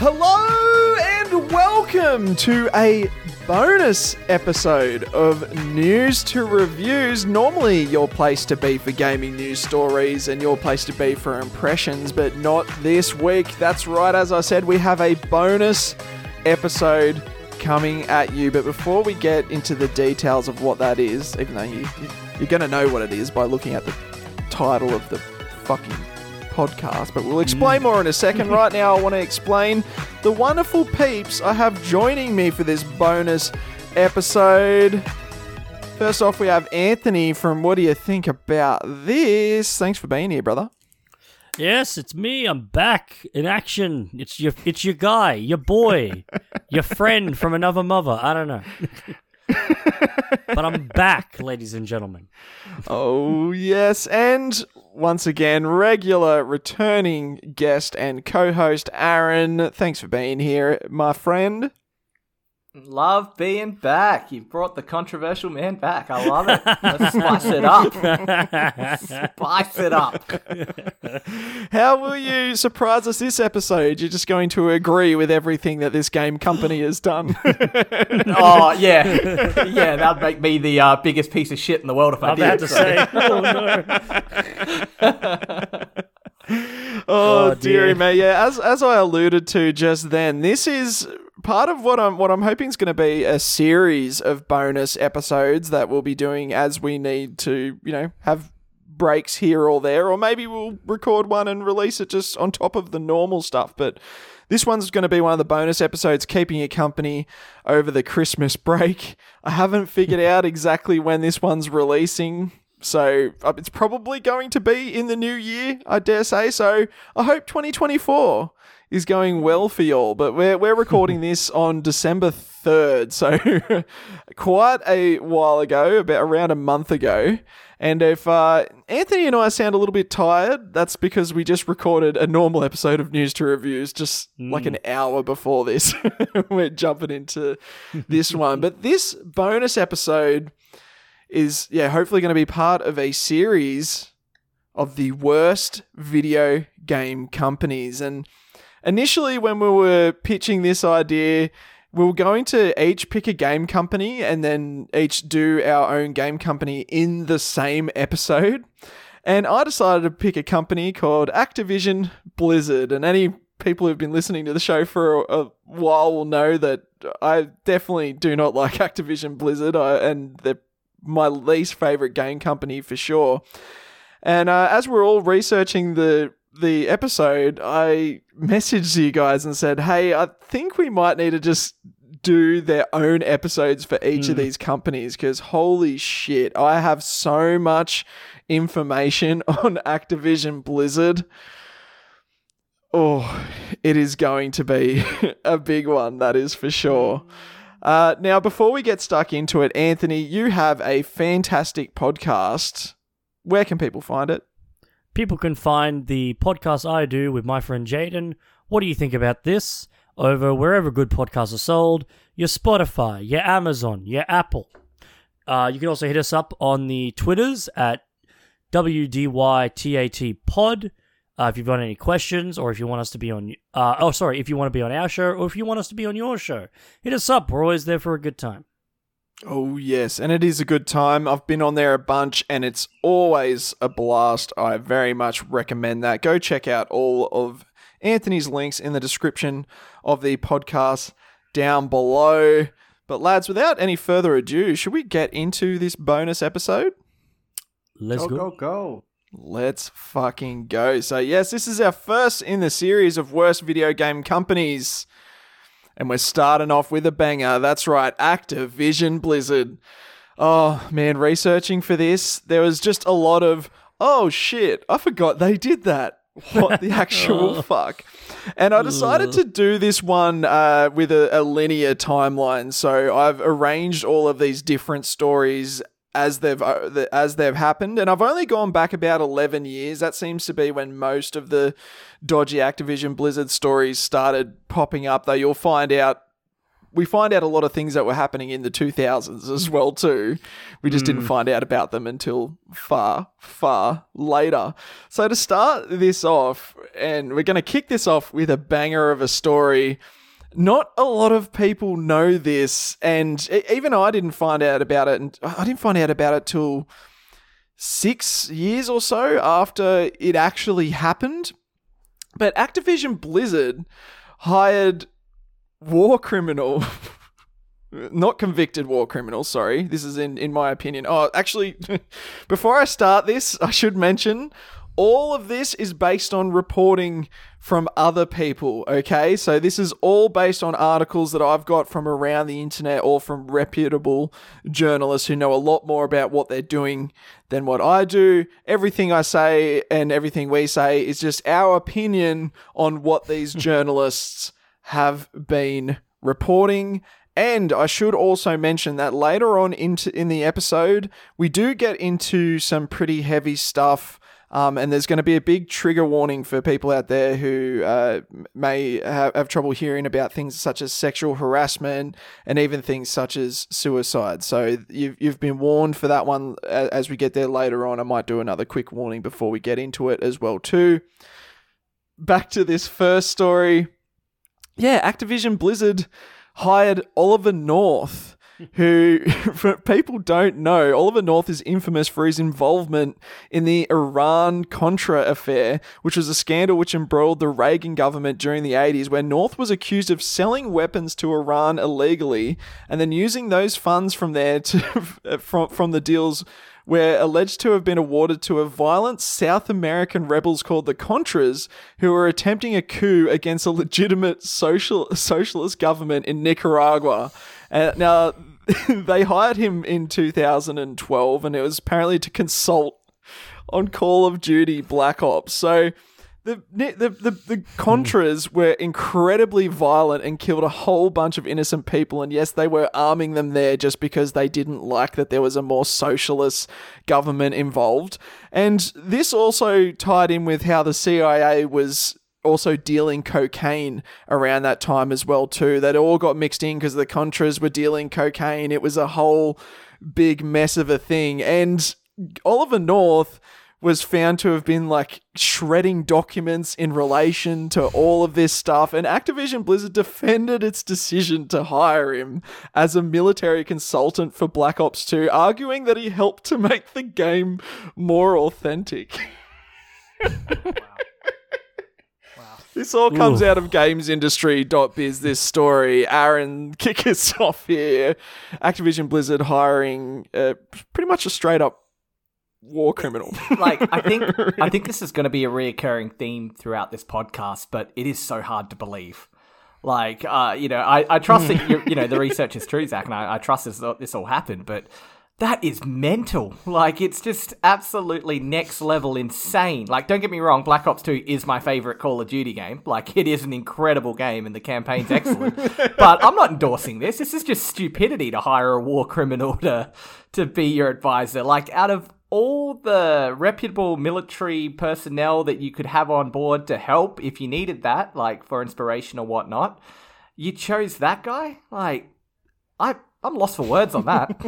Hello and welcome to a bonus episode of News to Reviews. Normally, your place to be for gaming news stories and your place to be for impressions, but not this week. That's right, as I said, we have a bonus episode coming at you. But before we get into the details of what that is, even though you, you're going to know what it is by looking at the title of the fucking podcast, but we'll explain mm. more in a second. Right now, I want to explain the wonderful peeps I have joining me for this bonus episode. First off, we have Anthony from What Do You Think About This? Thanks for being here, brother. Yes, it's me. I'm back in action. It's your it's your guy, your boy, your friend from another mother. I don't know. But I'm back, ladies and gentlemen. Oh, yes. And once again, regular returning guest and co host Aaron. Thanks for being here, my friend. Love being back. You brought the controversial man back. I love it. Let's spice it up. spice it up. How will you surprise us this episode? You're just going to agree with everything that this game company has done. Oh yeah, yeah. That'd make me the uh, biggest piece of shit in the world if I I'm did. about to so- say, oh no. Oh, Oh, dearie dear. me, yeah. As as I alluded to just then, this is part of what I'm what I'm hoping is going to be a series of bonus episodes that we'll be doing as we need to, you know, have breaks here or there, or maybe we'll record one and release it just on top of the normal stuff. But this one's going to be one of the bonus episodes, keeping you company over the Christmas break. I haven't figured out exactly when this one's releasing. So uh, it's probably going to be in the new year, I dare say. So I hope 2024 is going well for y'all. But we're we're recording this on December 3rd, so quite a while ago, about around a month ago. And if uh, Anthony and I sound a little bit tired, that's because we just recorded a normal episode of News to Reviews just like an hour before this. we're jumping into this one. But this bonus episode is yeah hopefully going to be part of a series of the worst video game companies and initially when we were pitching this idea we were going to each pick a game company and then each do our own game company in the same episode. And I decided to pick a company called Activision Blizzard. And any people who've been listening to the show for a, a while will know that I definitely do not like Activision Blizzard. I, and they're my least favorite game company for sure. And uh, as we're all researching the the episode, I messaged you guys and said, "Hey, I think we might need to just do their own episodes for each of these companies because holy shit, I have so much information on Activision Blizzard." Oh, it is going to be a big one, that is for sure. Uh, now, before we get stuck into it, Anthony, you have a fantastic podcast. Where can people find it? People can find the podcast I do with my friend Jaden. What do you think about this? Over wherever good podcasts are sold, your Spotify, your Amazon, your Apple. Uh, you can also hit us up on the Twitters at WDYTAT Pod. Uh, if you've got any questions, or if you want us to be on, uh, oh, sorry, if you want to be on our show, or if you want us to be on your show, hit us up. We're always there for a good time. Oh, yes, and it is a good time. I've been on there a bunch and it's always a blast. I very much recommend that. Go check out all of Anthony's links in the description of the podcast down below. But, lads, without any further ado, should we get into this bonus episode? Let's Go go. go go. Let's fucking go. So, yes, this is our first in the series of worst video game companies. And we're starting off with a banger. That's right, Activision Blizzard. Oh, man, researching for this, there was just a lot of, oh shit, I forgot they did that. What the actual fuck? And I decided to do this one uh, with a, a linear timeline. So I've arranged all of these different stories as they've uh, the- as they've happened, and I've only gone back about eleven years. That seems to be when most of the dodgy Activision Blizzard stories started popping up. Though you'll find out we find out a lot of things that were happening in the 2000s as well too. We just didn't find out about them until far, far later. So to start this off, and we're going to kick this off with a banger of a story. Not a lot of people know this, and even I didn't find out about it. And I didn't find out about it till six years or so after it actually happened. But Activision Blizzard hired war criminal not convicted war criminal sorry this is in in my opinion oh actually before i start this i should mention all of this is based on reporting from other people okay so this is all based on articles that i've got from around the internet or from reputable journalists who know a lot more about what they're doing than what i do everything i say and everything we say is just our opinion on what these journalists have been reporting. And I should also mention that later on into in the episode, we do get into some pretty heavy stuff. Um, and there's going to be a big trigger warning for people out there who uh, may have, have trouble hearing about things such as sexual harassment and even things such as suicide. So you've, you've been warned for that one. As we get there later on, I might do another quick warning before we get into it as well too. Back to this first story yeah, Activision Blizzard hired Oliver North, who people don't know, Oliver North is infamous for his involvement in the Iran Contra affair, which was a scandal which embroiled the Reagan government during the 80s, where North was accused of selling weapons to Iran illegally and then using those funds from there to from from the deals were alleged to have been awarded to a violent South American rebels called the Contras, who were attempting a coup against a legitimate social socialist government in Nicaragua. Uh, now, they hired him in 2012, and it was apparently to consult on Call of Duty Black Ops. So. The, the, the, the Contras hmm. were incredibly violent and killed a whole bunch of innocent people. And yes, they were arming them there just because they didn't like that there was a more socialist government involved. And this also tied in with how the CIA was also dealing cocaine around that time as well too. That all got mixed in because the Contras were dealing cocaine. It was a whole big mess of a thing. And Oliver North was found to have been like shredding documents in relation to all of this stuff, and Activision Blizzard defended its decision to hire him as a military consultant for Black Ops 2, arguing that he helped to make the game more authentic. This all comes Ooh. out of gamesindustry.biz, this story. Aaron, kick us off here. Activision Blizzard hiring uh, pretty much a straight up war criminal. like I think I think this is going to be a reoccurring theme throughout this podcast, but it is so hard to believe. Like, uh, you know, I, I trust that you, you know the research is true, Zac, and I, I trust this this all happened, but that is mental. Like, it's just absolutely next level insane. Like, don't get me wrong, Black Ops Two is my favorite Call of Duty game. Like, it is an incredible game, and the campaign's excellent. but I'm not endorsing this. This is just stupidity to hire a war criminal to to be your advisor. Like, out of all the reputable military personnel that you could have on board to help if you needed that, like for inspiration or whatnot, you chose that guy? Like, I I'm lost for words on that.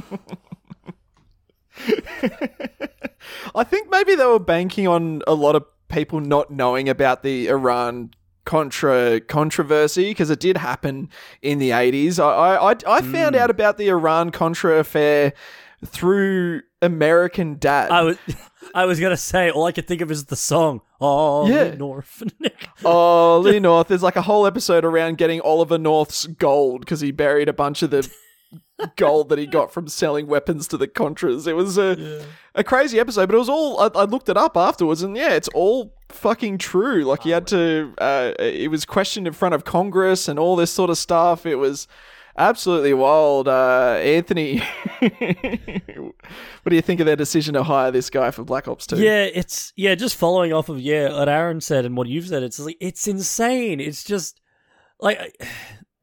I think maybe they were banking on a lot of people not knowing about the Iran Contra controversy because it did happen in the 80s. I I, I- I found hmm. out about the Iran Contra affair through American Dad. I was, I was gonna say all I could think of is the song. Oh, Yeah. North. Oh, Lee North. There's like a whole episode around getting Oliver North's gold because he buried a bunch of the gold that he got from selling weapons to the Contras. It was a a crazy episode, but it was all. I, I looked it up afterwards, and yeah, it's all fucking true. Like he had to. Uh, it was questioned in front of Congress and all this sort of stuff. It was. Absolutely wild, uh, Anthony. what do you think of their decision to hire this guy for Black Ops Two? yeah, it's yeah. Just following off of yeah what Aaron said and what you've said, it's like it's insane. It's just like I-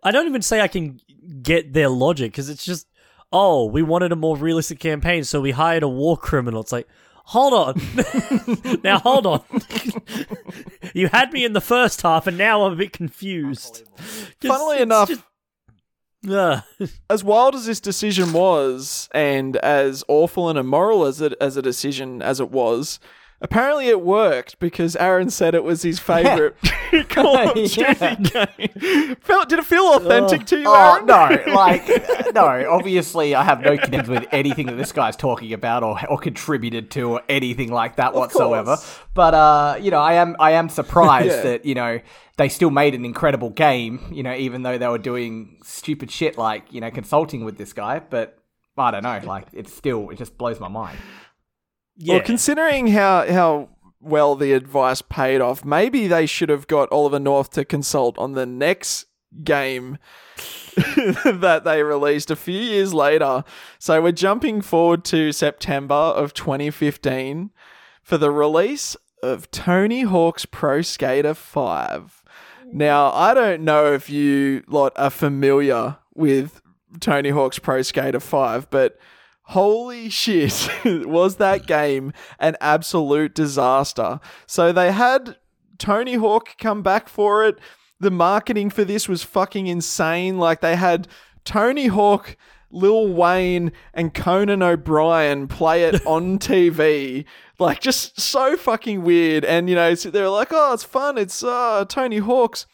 I don't even say I can get their logic because it's just oh, we wanted a more realistic campaign, so we hired a war criminal. It's like, hold on. now, hold on. you had me in the first half, and now I'm a bit confused. Funnily enough, just- Ugh. as wild as this decision was, and as awful and immoral as it as a decision as it was, apparently it worked because Aaron said it was his favorite Call of Duty game. Felt did it feel authentic to you, Oh Aaron? no! Like no. Obviously, I have no connection with anything that this guy's talking about or or contributed to or anything like that whatsoever. course. But uh, you know, I am I am surprised Yeah. that you know they still made an incredible game. You know, even though they were doing stupid shit like you know consulting with this guy. But I don't know. Like it's still it just blows my mind. Yeah. Well, considering how how well the advice paid off, maybe they should have got Oliver North to consult on the next game that they released a few years later. So we're jumping forward to September of 2015 for the release of Tony Hawk's Pro Skater 5. Now, I don't know if you lot are familiar with Tony Hawk's Pro Skater 5, but holy shit, was that game an absolute disaster. So they had Tony Hawk come back for it. The marketing for this was fucking insane. Like they had Tony Hawk, Lil Wayne, and Conan O'Brien play it on TV. Like just so fucking weird. And you know, so they're like, oh, it's fun. It's uh, Tony Hawk's.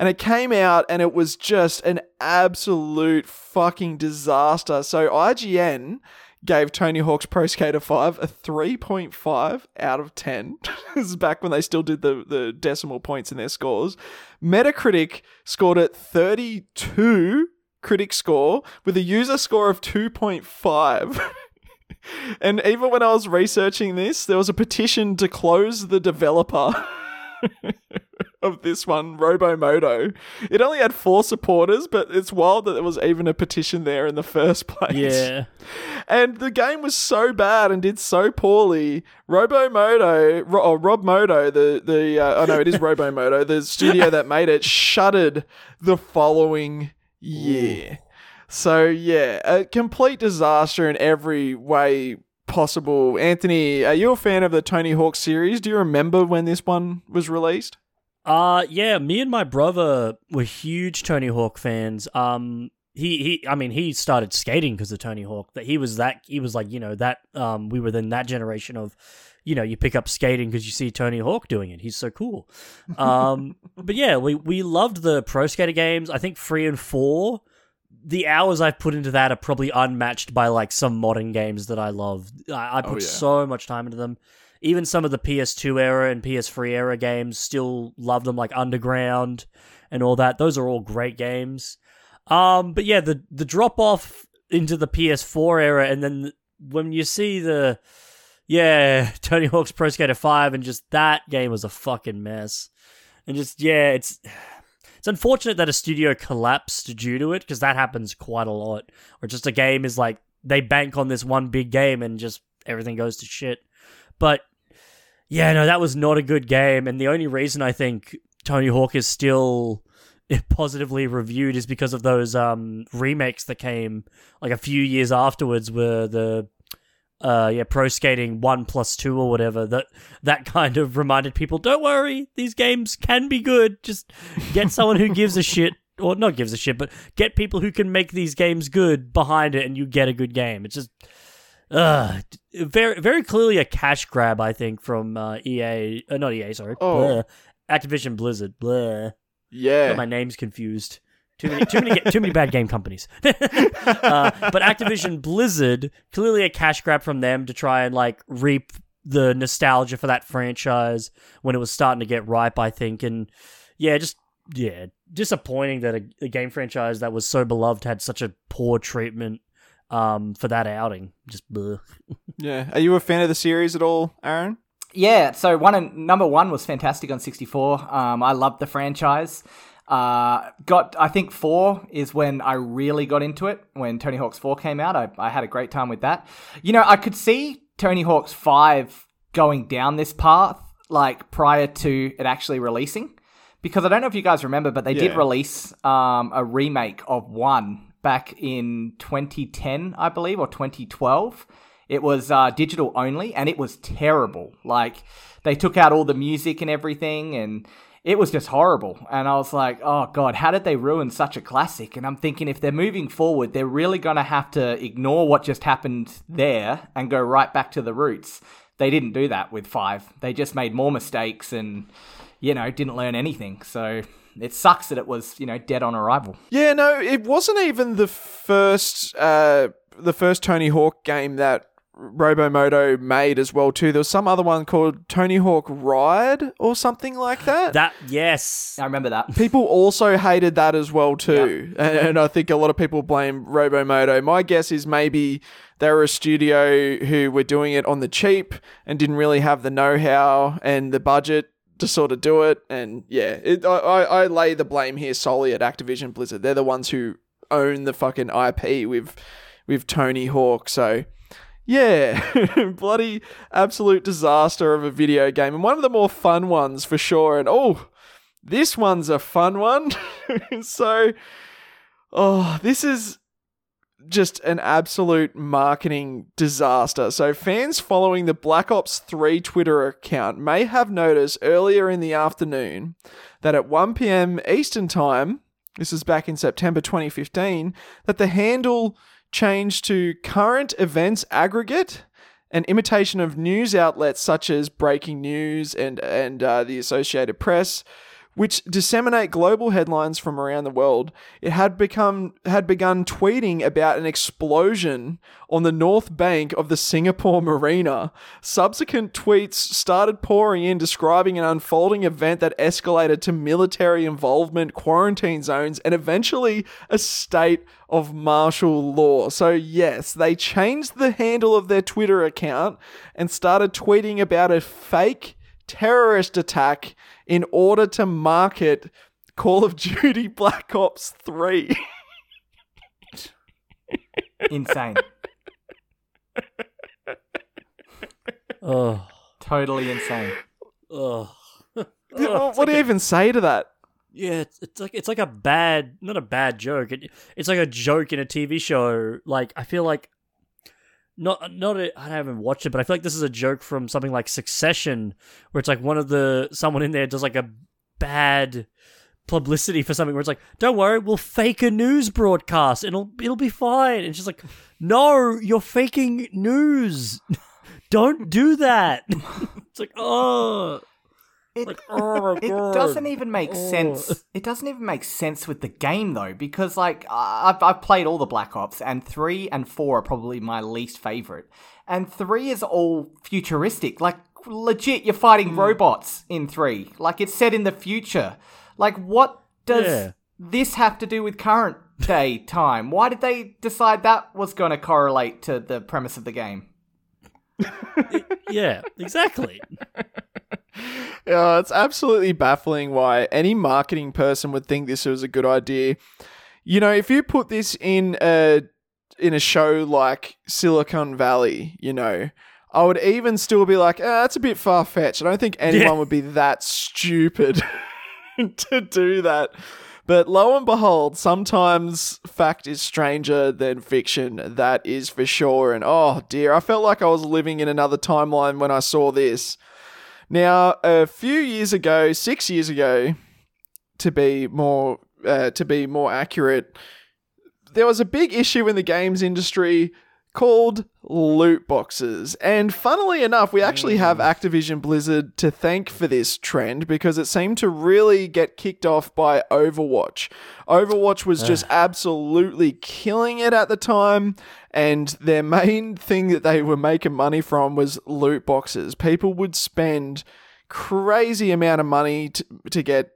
And it came out and it was just an absolute fucking disaster. So IGN gave Tony Hawk's Pro Skater 5 a 3.5 out of 10. this is back when they still did the, the decimal points in their scores. Metacritic scored it 32 critic score with a user score of 2.5. and even when I was researching this, there was a petition to close the developer. of this one, Robomodo. It only had four supporters, but it's wild that there was even a petition there in the first place. yeah. And the game was so bad and did so poorly. Robomodo, Ro- oh, Rob Modo, the the uh, oh no, it is Robomodo, the studio that made it, shuttered the following year. So yeah, a complete disaster in every way possible. Anthony, are you a fan of the Tony Hawk series? Do you remember when this one was released? Uh yeah, me and my brother were huge Tony Hawk fans. Um he he I mean he started skating because of Tony Hawk. That he was that he was like, you know, that um we were then that generation of you know, you pick up skating because you see Tony Hawk doing it. He's so cool. Um but yeah, we we loved the Pro Skater games. I think 3 and 4 the hours I've put into that are probably unmatched by like some modern games that I love. I, I put Oh, yeah. so much time into them. Even some of the PS2 era and PS3 era games, still love them, like Underground and all that. Those are all great games. Um, but yeah, the the drop off into the PS4 era, and then when you see the yeah Tony Hawk's Pro Skater Five, and just that game was a fucking mess, and just yeah, it's it's unfortunate that a studio collapsed due to it because that happens quite a lot. Or just a game is like they bank on this one big game and just everything goes to shit. But yeah, no, that was not a good game, and the only reason I think Tony Hawk is still positively reviewed is because of those um remakes that came like a few years afterwards were the uh yeah pro skating 1 plus 2 or whatever that that kind of reminded people don't worry these games can be good. Just get someone who gives a shit or not gives a shit but get people who can make these games good behind it and you get a good game. It's just uh very very clearly a cash grab i think from uh ea uh, not ea sorry Oh. Bleh. activision blizzard Bleh. Yeah. Got my name's confused. Too many, too many, too many bad game companies. uh, but Activision Blizzard clearly a cash grab from them to try and like reap the nostalgia for that franchise when it was starting to get ripe. I think, and yeah, just yeah, disappointing that a, a game franchise that was so beloved had such a poor treatment um, for that outing. Just bleh. Yeah. Are you a fan of the series at all, Aaron? Yeah, so one and number one was fantastic on 64. Um, I loved the franchise. Uh, got I think four is when I really got into it. When Tony Hawk's Four came out, I, I had a great time with that. You know, I could see Tony Hawk's Five going down this path like prior to it actually releasing, because I don't know if you guys remember, but they did release um, a remake of one back in 2010, I believe, or 2012. It was uh, digital only, and it was terrible. Like they took out all the music and everything, and it was just horrible. And I was like, oh god, how did they ruin such a classic? And I'm thinking if they're moving forward, they're really to have to ignore what just happened there and go right back to the roots. They didn't do that with five. They just made more mistakes and, you know, didn't learn anything. So it sucks that it was, you know, dead on arrival. Yeah, no, it wasn't even the first uh the first Tony Hawk game that Robomodo made as well too. There was some other one called Tony Hawk Ride or something like that. That yes, I remember that. People also hated that as well too, and, and I think a lot of people blame Robomodo. My guess is maybe they were a studio who were doing it on the cheap and didn't really have the know-how and the budget to sort of do it. And yeah, it, I, I lay the blame here solely at Activision Blizzard. They're the ones who own the fucking IP with with Tony Hawk. So yeah, bloody absolute disaster of a video game, and one of the more fun ones for sure. And oh, this one's a fun one. so, oh, this is just an absolute marketing disaster. So, fans following the Black Ops 3 Twitter account may have noticed earlier in the afternoon that at 1 p.m. Eastern Time, this is back in September 2015, that the handle changed to current events aggregate an imitation of news outlets such as breaking news and and uh, the associated press which disseminate global headlines from around the world it had become had begun tweeting about an explosion on the north bank of the Singapore marina subsequent tweets started pouring in describing an unfolding event that escalated to military involvement quarantine zones and eventually a state of martial law. So, yes, they changed the handle of their Twitter account and started tweeting about a fake terrorist attack in order to market Call of Duty Black Ops 3. Insane. oh, Totally insane. oh. what what do you even say to that? Yeah, it's, it's like it's like a bad, not a bad joke. It, it's like a joke in a TV show. Like I feel like not not I haven't watched it, but I feel like this is a joke from something like Succession, where it's like one of the someone in there does like a bad publicity for something where it's like, don't worry, we'll fake a news broadcast. and It'll it'll be fine. And she's like, no, you're faking news. don't do that. it's like, oh. It, Like, oh it God. doesn't even make Oh. sense. It doesn't even make sense with the game though, because like I've I've played all the Black Ops, and three and four are probably my least favorite. And three is all futuristic, like legit. You're fighting hmm. robots in three, like it's set in the future. Like what does Yeah. this have to do with current day time? Why did they decide that was going to correlate to the premise of the game? Yeah, exactly. Yeah, it's absolutely baffling why any marketing person would think this was a good idea. You know, if you put this in a in a show like Silicon Valley, you know, I would even still be like, ah, that's a bit far fetched. I don't think anyone Yeah. would be that stupid to do that. But lo and behold, sometimes fact is stranger than fiction. That is for sure. And oh dear, I felt like I was living in another timeline when I saw this. Now, a few years ago, six years ago, to be more uh, to be more accurate, there was a big issue in the games industry called loot boxes. And funnily enough, we actually have mm. Activision Blizzard to thank for this trend because it seemed to really get kicked off by Overwatch. Overwatch was just absolutely killing it at the time, and their main thing that they were making money from was loot boxes. People would spend crazy amount of money to, to get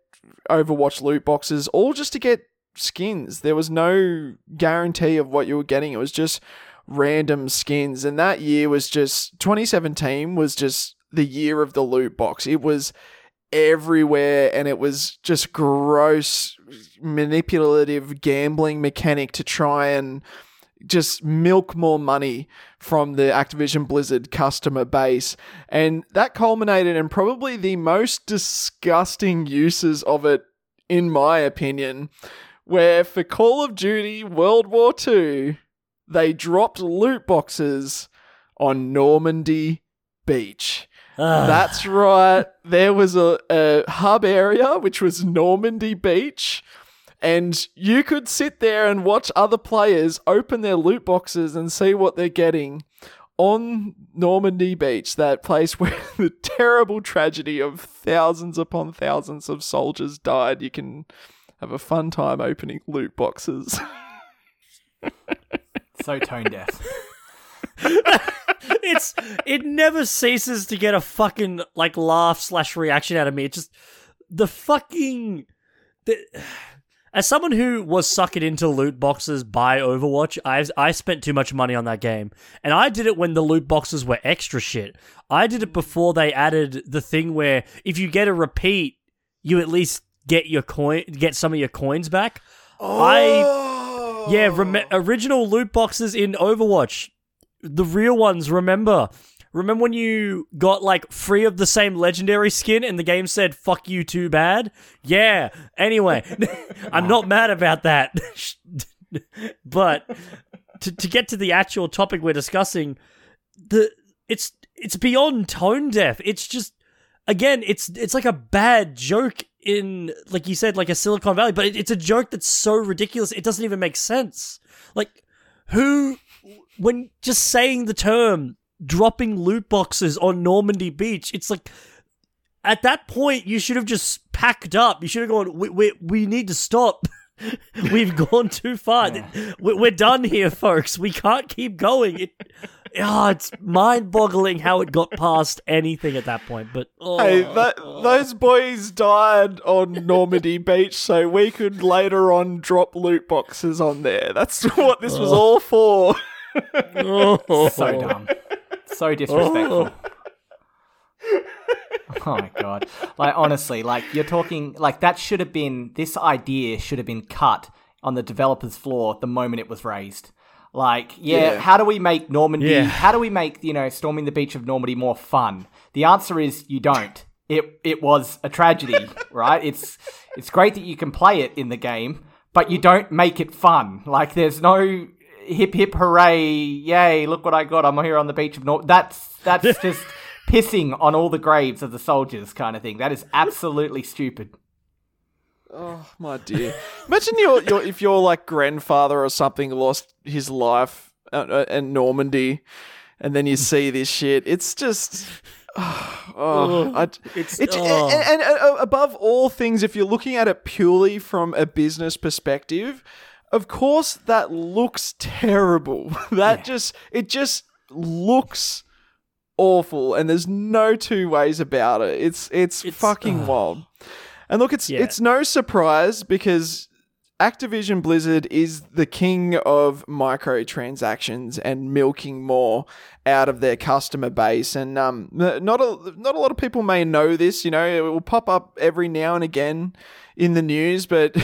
Overwatch loot boxes, all just to get skins. There was no guarantee of what you were getting. It was just random skins. And that year was just 2017 was just the year of the loot box. It was everywhere and it was just gross manipulative gambling mechanic to try and just milk more money from the Activision Blizzard customer base. And that culminated in probably the most disgusting uses of it, in my opinion, where for Call of Duty World War II, they dropped loot boxes on Normandy Beach. Ah. That's right. There was a, a hub area, which was Normandy Beach. And you could sit there and watch other players open their loot boxes and see what they're getting on Normandy Beach, that place where the terrible tragedy of thousands upon thousands of soldiers died. You can have a fun time opening loot boxes. So tone deaf. it's it never ceases to get a fucking like laugh slash reaction out of me. It's just the fucking the, as someone who was suckered into loot boxes by Overwatch, I I spent too much money on that game, and I did it when the loot boxes were extra shit. I did it mm. before they added the thing where if you get a repeat, you at least get your coin, get some of your coins back. I oh! Yeah, rem- oh. original loot boxes in Overwatch. The real ones, remember. Remember when you got like free of the same legendary skin and the game said fuck you too bad? Yeah. Anyway, I'm not mad about that. but to to get to the actual topic we're discussing, the it's it's beyond tone deaf. It's just again, it's it's like a bad joke in like you said, like a Silicon Valley, but it, it's a joke that's so ridiculous it doesn't even make sense. Like who when just saying the term dropping loot boxes on Normandy Beach, it's like at that point you should have just packed up. You should have gone. We we, we need to stop. We've gone too far. We- We're done here, folks. We can't keep going. It, oh, it's mind-boggling how it got past anything at that point. But oh, Hey, that, those boys died on Normandy Beach, so we could later on drop loot boxes on there. That's what this was oh. all for. oh. So dumb. So oh. disrespectful. oh my god. Like honestly, like you're talking like that should have been this idea should have been cut on the developer's floor the moment it was raised. Like, yeah, Yeah. how do we make Normandy Yeah. how do we make, you know, storming the beach of Normandy more fun? The answer is you don't. It it was a tragedy, right? It's it's great that you can play it in the game, but you don't make it fun. Like there's no hip hip hooray, yay, look what I got. I'm here on the beach of North. That's that's just pissing on all the graves of the soldiers kind of thing. That is absolutely stupid. Oh my dear! Imagine your, your if your like grandfather or something lost his life uh, uh, in Normandy, and then you see this shit. It's just. Oh, I, It's- it- oh. and, and, uh, above all things, if you're looking at it purely from a business perspective, of course that looks terrible. that just it just looks awful, and there's no two ways about it. It's it's, It's- fucking ugh. wild. And look, it's Yeah. it's no surprise because Activision Blizzard is the king of microtransactions and milking more out of their customer base. And um, not a not a lot of people may know this. You know, it will pop up every now and again in the news. But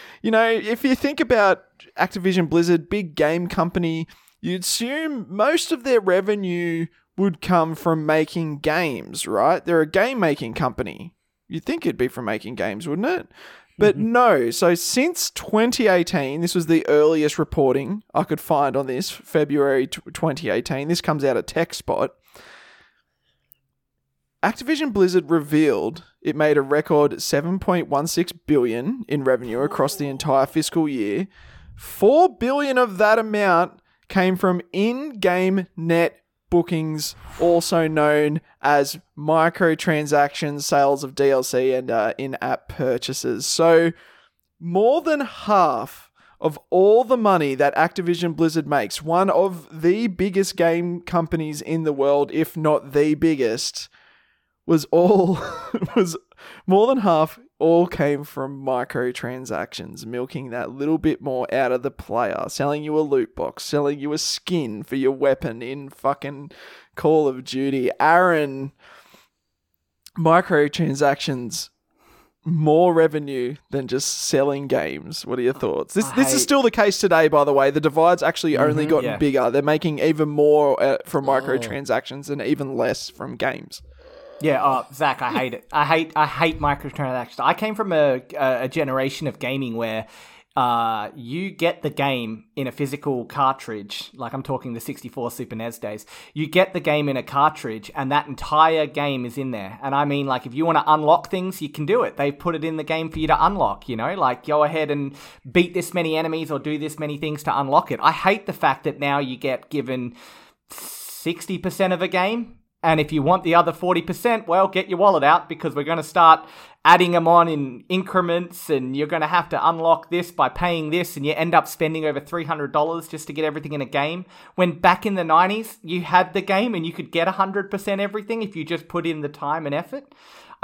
you know, if you think about Activision Blizzard, big game company, you'd assume most of their revenue would come from making games, right? They're a game making company. You'd think it'd be from making games, wouldn't it? But mm-hmm. no. So since 2018, this was the earliest reporting I could find on this, February t- 2018. This comes out of TechSpot. Activision Blizzard revealed it made a record 7.16 billion in revenue across the entire fiscal year. 4 billion of that amount came from in-game net bookings, also known as microtransactions, sales of DLC, and uh, in-app purchases. So more than half of all the money that Activision Blizzard makes, one of the biggest game companies in the world, if not the biggest, was all was more than half all came from microtransactions, milking that little bit more out of the player, selling you a loot box, selling you a skin for your weapon in fucking Call of Duty. Aaron, microtransactions more revenue than just selling games. What are your thoughts? This this is still the case today, by the way. The divide's actually only gotten yeah. bigger. They're making even more uh, from microtransactions and even less from games. Yeah, oh, Zac, I hate it. I hate I hate microtransactions. I came from a a, generation of gaming where uh, you get the game in a physical cartridge, like I'm talking the 64 Super NES days, you get the game in a cartridge and that entire game is in there. And I mean, like, if you want to unlock things, you can do it. They've put it in the game for you to unlock, you know, like go ahead and beat this many enemies or do this many things to unlock it. I hate the fact that now you get given 60% of a game and if you want the other 40%, well, get your wallet out because we're going to start adding them on in increments and you're going to have to unlock this by paying this and you end up spending over $300 just to get everything in a game. When back in the 90s, you had the game and you could get 100% everything if you just put in the time and effort.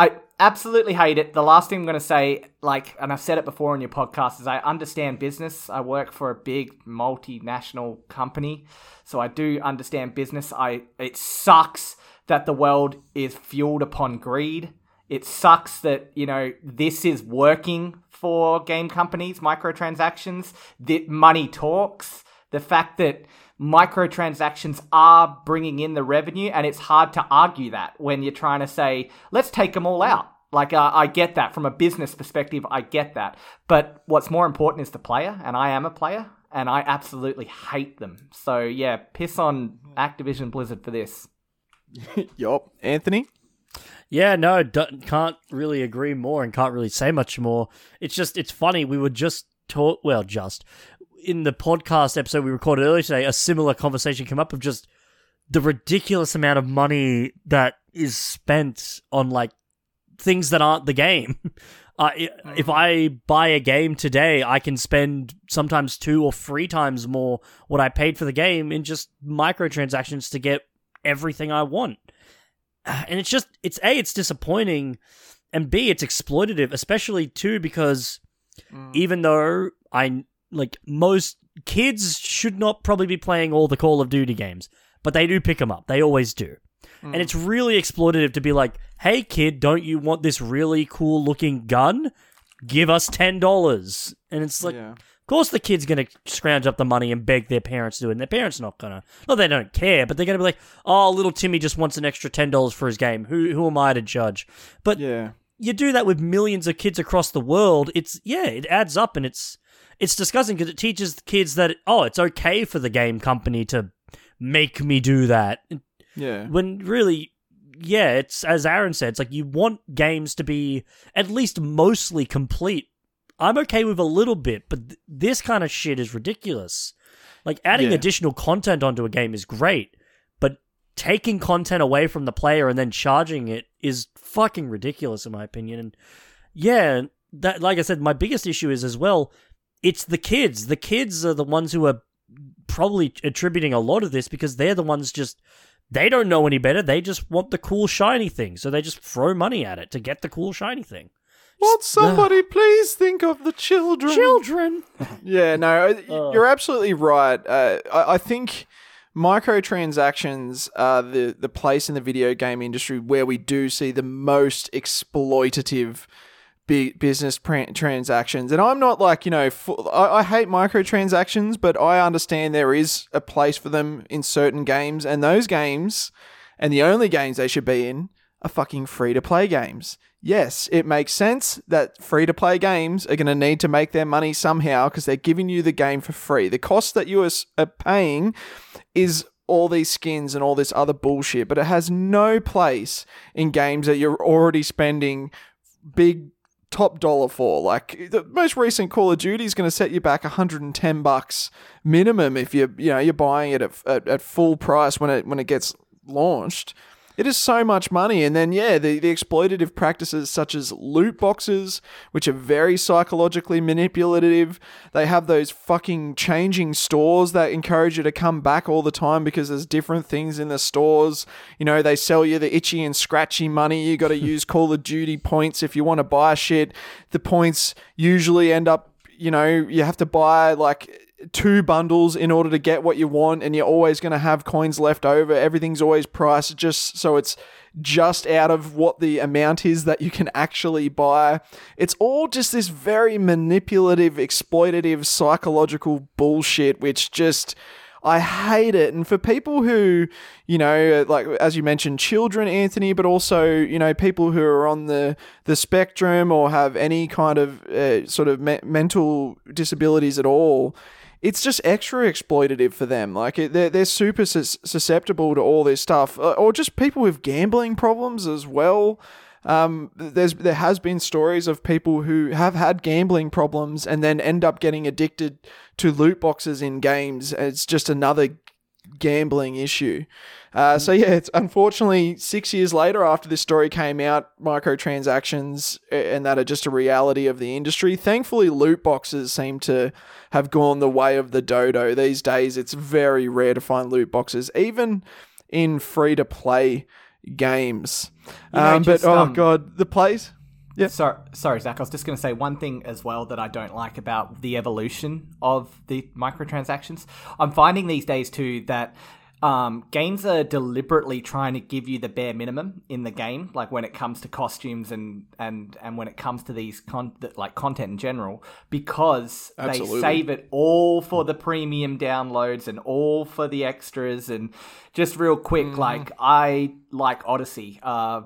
I absolutely hate it. The last thing I'm going to say, like, and I've said it before on your podcast, is I understand business. I work for a big multinational company, so I do understand business. I it sucks that the world is fueled upon greed. It sucks that, you know, this is working for game companies, microtransactions, that money talks. The fact that microtransactions are bringing in the revenue, and it's hard to argue that when you're trying to say, let's take them all out. Like, uh, I get that from a business perspective, I get that. But what's more important is the player, and I am a player, and I absolutely hate them. So, yeah, piss on Activision Blizzard for this. yup. Anthony? Yeah, no, can't really agree more and can't really say much more. It's just, it's funny. We were just taught, well, just in the podcast episode we recorded earlier today, a similar conversation came up of just the ridiculous amount of money that is spent on like things that aren't the game. Uh, if I buy a game today, I can spend sometimes two or three times more what I paid for the game in just microtransactions to get everything I want. And it's just, it's A, it's disappointing, and B, it's exploitative, especially too, because mm. even though I, like, most kids should not probably be playing all the Call of Duty games, but they do pick them up. They always do. Mm. And it's really exploitative to be like, hey, kid, don't you want this really cool looking gun? Give us $10. And it's like, yeah course the kid's going to scrounge up the money and beg their parents to do it. And their parents are not going to. No, they don't care, but they're going to be like, oh, little Timmy just wants an extra $10 for his game. Who, who am I to judge? But yeah. you do that with millions of kids across the world. It's, yeah, it adds up and it's, it's disgusting because it teaches the kids that, oh, it's okay for the game company to make me do that. Yeah. When really, yeah, it's as Aaron said, it's like you want games to be at least mostly complete I'm okay with a little bit, but th- this kind of shit is ridiculous. Like adding yeah. additional content onto a game is great, but taking content away from the player and then charging it is fucking ridiculous in my opinion. And yeah, that like I said, my biggest issue is as well, it's the kids. The kids are the ones who are probably attributing a lot of this because they're the ones just they don't know any better. They just want the cool shiny thing, so they just throw money at it to get the cool shiny thing. Won't somebody please think of the children? Children. yeah, no, uh. you're absolutely right. Uh, I, I, think microtransactions are the, the place in the video game industry where we do see the most exploitative business transactions. And I'm not like, you know, I, I hate microtransactions, but I understand there is a place for them in certain games. And those games, and the only games they should be in, are fucking free to play games yes, it makes sense that free to play games are going to need to make their money somehow because they're giving you the game for free. The cost that you are paying is all these skins and all this other bullshit, but it has no place in games that you're already spending big top dollar for. Like the most recent Call of Duty is going to set you back 110 bucks minimum if you you know you're buying it at, at, at full price when it when it gets launched. It is so much money. And then, yeah, the, the exploitative practices such as loot boxes, which are very psychologically manipulative. They have those fucking changing stores that encourage you to come back all the time because there's different things in the stores. You know, they sell you the itchy and scratchy money. You got to use Call of Duty points if you want to buy shit. The points usually end up, you know, you have to buy like two bundles in order to get what you want and you're always going to have coins left over everything's always priced just so it's just out of what the amount is that you can actually buy it's all just this very manipulative exploitative psychological bullshit which just I hate it. And for people who, you know, like as you mentioned, children, Anthony, but also you know people who are on the the spectrum or have any kind of uh, sort of me- mental disabilities at all. It's just extra exploitative for them. Like they're they're super susceptible to all this stuff, uh, or just people with gambling problems as well. Um, there's there has been stories of people who have had gambling problems and then end up getting addicted to loot boxes in games. It's just another gambling issue. Uh, so yeah, it's unfortunately six years later after this story came out, microtransactions and that are just a reality of the industry. Thankfully, loot boxes seem to have gone the way of the dodo. These days, it's very rare to find loot boxes, even in free to play games. You know, um, but just, oh um, god, the plays. Yeah. Sorry, sorry, Zac. I was just going to say one thing as well that I don't like about the evolution of the microtransactions. I'm finding these days too that um, games are deliberately trying to give you the bare minimum in the game, like when it comes to costumes and and and when it comes to these con- like content in general, because Absolutely. they save it all for the premium downloads and all for the extras. And just real quick, like I like Odyssey. Uh,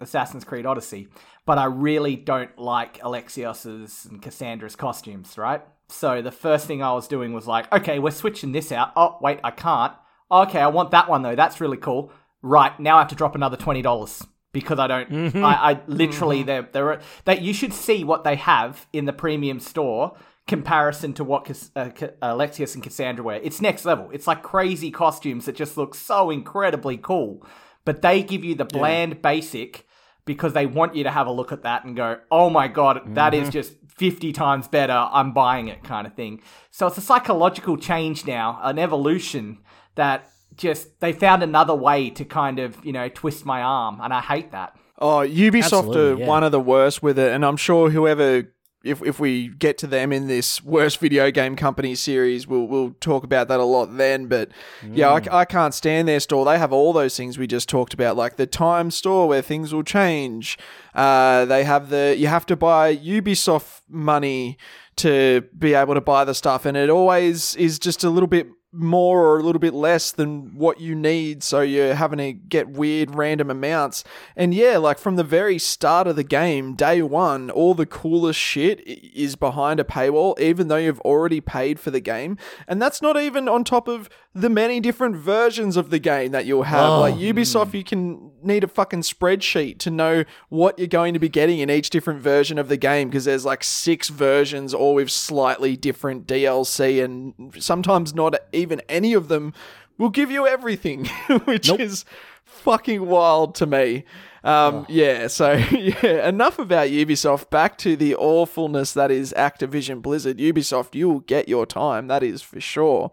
Assassin's Creed Odyssey, but I really don't like Alexios's and Cassandra's costumes, right? So the first thing I was doing was like, okay, we're switching this out. Oh, wait, I can't. Okay, I want that one though. That's really cool. Right, now I have to drop another twenty dollars because I don't. Mm-hmm. I, I mm-hmm. literally mm-hmm. they're they're that you should see what they have in the premium store comparison to what uh, Ca- uh, Alexios and Cassandra wear. It's next level. It's like crazy costumes that just look so incredibly cool. But they give you the bland basic because they want you to have a look at that and go, oh my god, that is just 50 times better. I'm buying it, kind of thing. So it's a psychological change now, an evolution that just they found another way to kind of, you know, twist my arm. And I hate that. Oh, Ubisoft Absolutely, are yeah. one of the worst with it, and I'm sure whoever, if if we get to them in this worst video game company series, we'll we'll talk about that a lot then. But yeah, I, I can't stand their store. They have all those things we just talked about, like the time store where things will change. Uh, they have the you have to buy Ubisoft money to be able to buy the stuff, and it always is just a little bit more or a little bit less than what you need so you're having to get weird random amounts. And yeah like from the very start of the game day one all the coolest shit is behind a paywall even though you've already paid for the game. And that's not even on top of the many different versions of the game that you'll have. Oh. like ubisoft you can need a fucking spreadsheet to know what you're going to be getting in each different version of the game because there's like six versions all with slightly different DLC and sometimes not even any of them will give you everything which is fucking wild to me. Um, yeah so yeah enough about Ubisoft. Back to the awfulness that is Activision Blizzard. Ubisoft you will get your time that is for sure.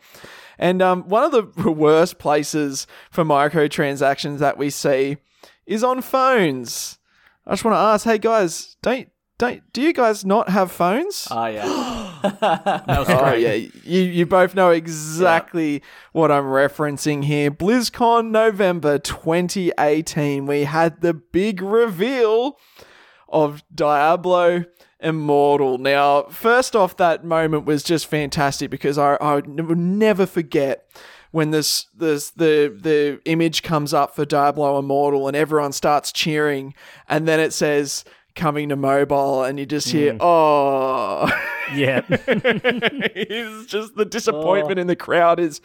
And um, one of the worst places for microtransactions that we see is on phones. I just want to ask, hey guys, don't don't do you guys not have phones? Oh, yeah. that was Oh yeah, you you both know exactly what I'm referencing here. BlizzCon November 2018, we had the big reveal of Diablo Immortal. Now, first off, that moment was just fantastic because I, I will never forget when this this the the image comes up for Diablo Immortal and everyone starts cheering, and then it says coming to mobile, and you just hear mm. oh. Yeah. it's just the disappointment oh. in the crowd is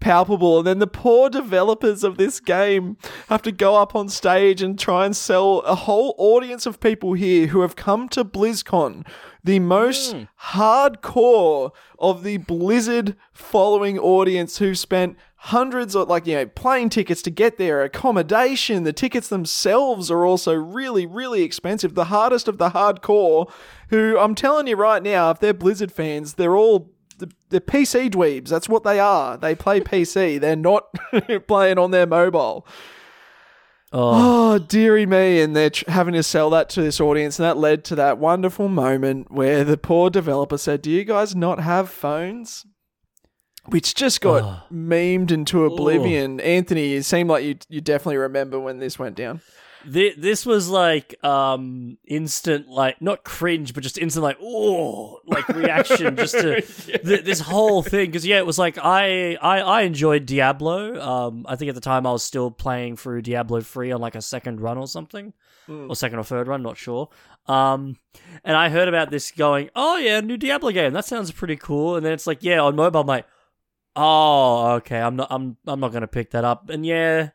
palpable. And then the poor developers of this game have to go up on stage and try and sell a whole audience of people here who have come to BlizzCon, the most hmm. hardcore of the Blizzard following audience who've spent hundreds of like you know plane tickets to get there accommodation the tickets themselves are also really really expensive the hardest of the hardcore who i'm telling you right now if they're blizzard fans they're all they're pc dweebs that's what they are they play pc they're not playing on their mobile Oh, Oh, dearie me. And they're tr- having to sell that to this audience. And that led to that wonderful moment where the poor developer said, Do you guys not have phones? Which just got memed into oblivion. Anthony, it seemed like you, you definitely remember when this went down. Thi- this was like um instant like not cringe but just instant like oh like reaction just to th- this whole thing. Because yeah it was like I, I I enjoyed Diablo. Um I think at the time I was still playing through Diablo 3 on like a second run or something. Or second or third run not sure. Um and I heard about this going oh yeah new Diablo game. That sounds pretty cool. And then it's like yeah on mobile I'm like oh okay. I'm not I'm I'm not gonna pick that up. And yeah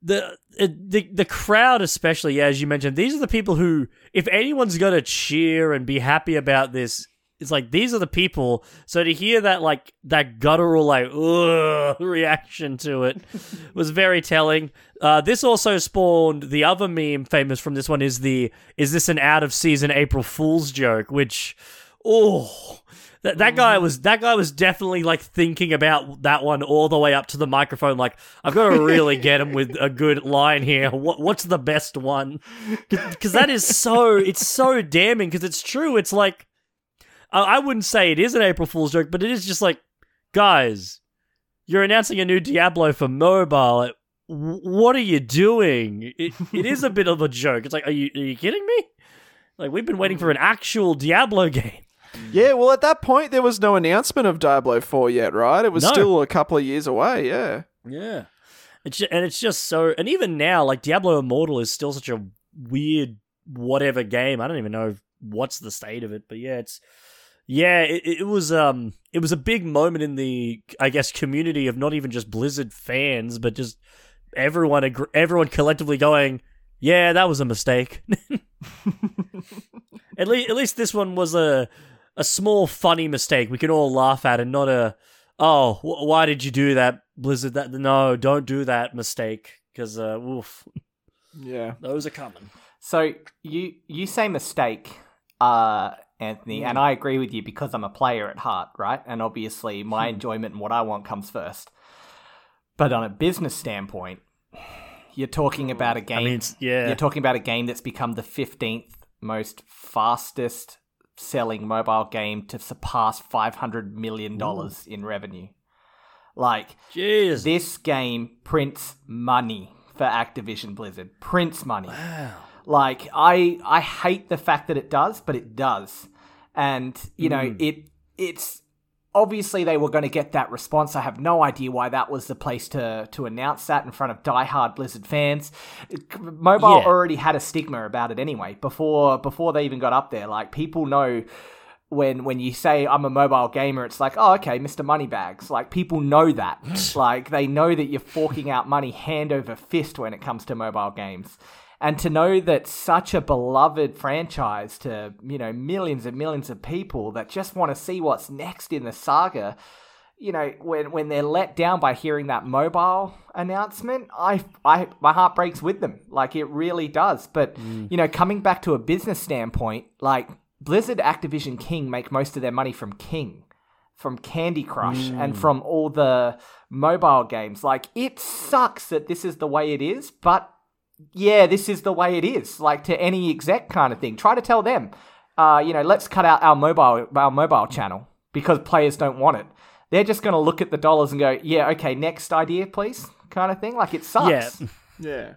the it, the the crowd especially yeah as you mentioned these are the people who if anyone's going to cheer and be happy about this it's like these are the people. So to hear that like that guttural like ugh reaction to it was very telling. Uh, this also spawned the other meme famous from this one is the is this an out of season april fool's joke? Which oh that, that guy mm-hmm. was that guy was definitely like thinking about that one all the way up to the microphone. Like I've got to really get him with a good line here. What what's the best one? Because that is so it's so damning. Because it's true. It's like I, I wouldn't say it is an April Fool's joke, but it is just like guys, you're announcing a new Diablo for mobile. Like, what are you doing? It, it is a bit of a joke. It's like, are you are you kidding me? Like we've been waiting for an actual Diablo game. Yeah, well, at that point, there was no announcement of Diablo 4 yet, right? It was No. still a couple of years away, yeah. Yeah. It's ju- and it's just so and even now like Diablo Immortal is still such a weird whatever game. I don't even know what's the state of it, but yeah, it's yeah, it, it was um it was a big moment in the I guess community of not even just Blizzard fans, but just everyone agr- everyone collectively going, "Yeah, that was a mistake." at least at least this one was a a small funny mistake we can all laugh at and not a oh wh- why did you do that blizzard that no don't do that mistake because uh oof Yeah. those are coming So you you say mistake, uh, Anthony, and I agree with you because I'm a player at heart, right? And obviously, my enjoyment and what I want comes first. But on a business standpoint, you're talking about a game. i mean yeah You're talking about a game that's become the 15th most fastest selling mobile game to surpass 500 million dollars in revenue. Like jeez this game prints money for Activision Blizzard. Prints money. wow Like I I hate the fact that it does, but it does. And you know, Mm. it it's obviously they were going to get that response. I have no idea why that was the place to to announce that in front of diehard Blizzard fans. Mobile Yeah. already had a stigma about it anyway before before they even got up there. Like people know when when you say I'm a mobile gamer, it's like, oh, okay, Mr. Moneybags. Like people know that. like they know that you're forking out money hand over fist when it comes to mobile games. And to know that such a beloved franchise to, you know, millions and millions of people that just want to see what's next in the saga, you know, when when they're let down by hearing that mobile announcement, I I my heart breaks with them. Like it really does. But mm. you know, coming back to a business standpoint, like Blizzard, Activision, King make most of their money from King, from Candy Crush, and mm. from all the mobile games. Like it sucks that this is the way it is, but yeah, this is the way it is. Like to any exec kind of thing. Try to tell them, uh, you know, let's cut out our mobile our mobile channel because players don't want it. They're just going to look at the dollars and go, yeah, okay, next idea, please, kind of thing. Like it sucks. yeah Yeah.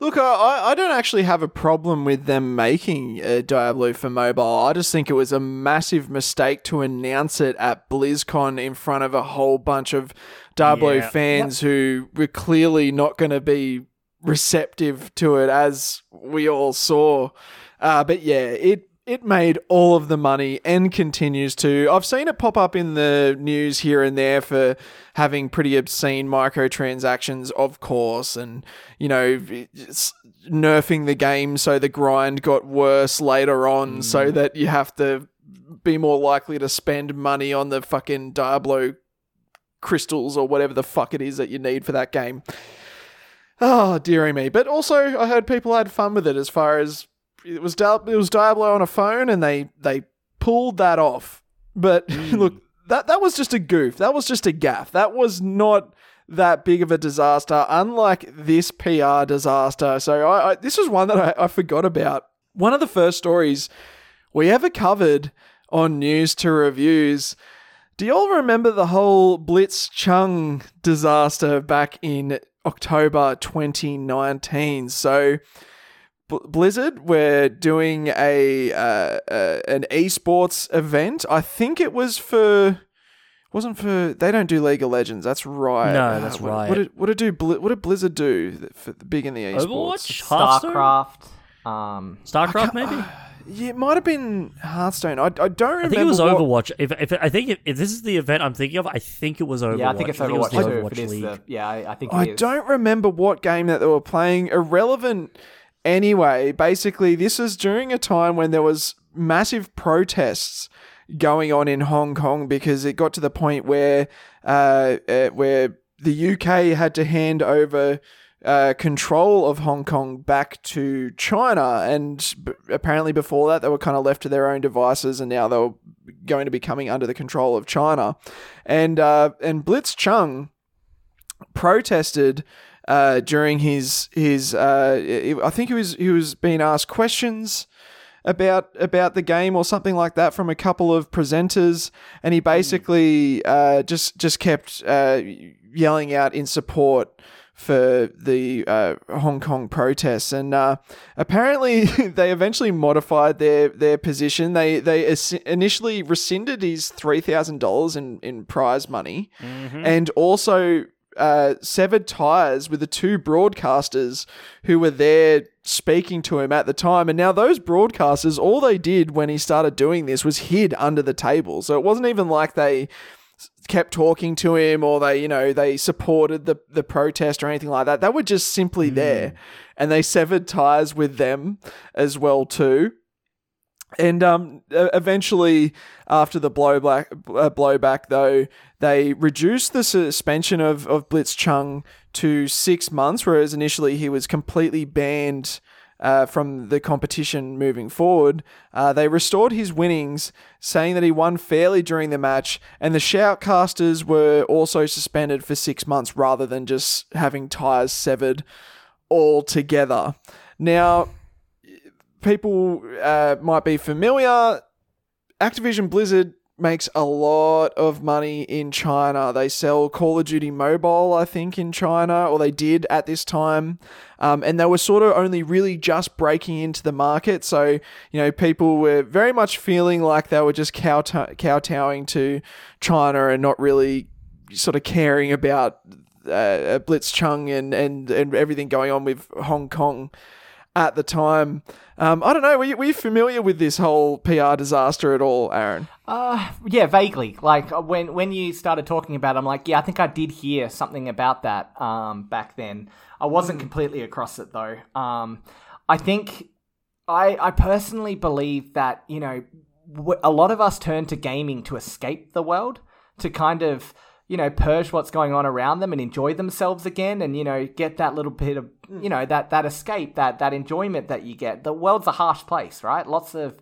Look, I- I, I don't actually have a problem with them making uh, Diablo for mobile. I just think it was a massive mistake to announce it at BlizzCon in front of a whole bunch of Diablo Yeah. fans who were clearly not going to be receptive to it, as we all saw. Uh, but yeah, it it made all of the money and continues to. I've seen it pop up in the news here and there for having pretty obscene microtransactions, of course, and you know, nerfing the game so the grind got worse later on, so that you have to be more likely to spend money on the fucking Diablo crystals or whatever the fuck it is that you need for that game. Ah, oh, dearie me. But also, I heard people had fun with it as far as it was Di- it was Diablo on a phone and they they pulled that off. But hmm. look, that that was just a goof. That was just a gaffe. That was not that big of a disaster, unlike this PR disaster. So I, I this was one that I, I forgot about. One of the first stories we ever covered on news to reviews. Do you all remember the whole Blitzchung disaster back in October 2019. So B- Blizzard were doing a uh, uh, an esports event. I think it was for wasn't for they don't do League of Legends. That's right. No, that's Uh, what, right. What did, what did do Bli- what did Blizzard do for the big in the esports? Overwatch, Starcraft. Um, Starcraft, maybe. Yeah, it might have been Hearthstone. I, I don't remember. I think it was what- Overwatch. If, if I think if, if this is the event I'm thinking of, I think it was Overwatch. yeah, I think it's it was Overwatch, the too. Overwatch If it is League. the, yeah, I, I think it I is. don't remember what game that they were playing. Irrelevant anyway. Basically, this is during a time when there was massive protests going on in Hong Kong because it got to the point where uh, uh, where the UK had to hand over uh, control of Hong Kong back to China, and b- apparently before that they were kind of left to their own devices, and now they're going to be coming under the control of China, and uh, and Blitzchung protested uh, during his his uh, I think he was he was being asked questions about about the game or something like that from a couple of presenters, and he basically uh, just just kept uh, yelling out in support for the uh, Hong Kong protests, and uh, apparently they eventually modified their their position. They they initially rescinded his three thousand dollars in in prize money, and also uh, severed ties with the two broadcasters who were there speaking to him at the time. And now those broadcasters, all they did when he started doing this was hid under the table. So it wasn't even like they kept talking to him or they, you know, they supported the, the protest or anything like that. They were just simply there and they severed ties with them as well too. And um, eventually, after the blowback, uh, blowback, though, they reduced the suspension of, of Blitzchung to six months, whereas initially he was completely banned uh, from the competition moving forward. Uh, they restored his winnings, saying that he won fairly during the match, and the shoutcasters were also suspended for six months rather than just having ties severed altogether. Now, people uh, might be familiar. Activision Blizzard makes a lot of money in China. They sell Call of Duty Mobile, I think, in China, or they did at this time. Um, and they were sort of only really just breaking into the market. So, you know, people were very much feeling like they were just kowtow- kowtowing to China and not really sort of caring about uh, Blitzchung and, and, and everything going on with Hong Kong at the time. Um, I don't know. Were you, were you familiar with this whole PR disaster at all, Aaron? Uh, yeah, vaguely. Like uh, when when you started talking about, it, I'm like, yeah, I think I did hear something about that um, back then. I wasn't completely across it though. Um, I think I I personally believe that you know a lot of us turn to gaming to escape the world, to kind of you know purge what's going on around them and enjoy themselves again, and you know get that little bit of you know that that escape, that that enjoyment that you get. The world's a harsh place, right? Lots of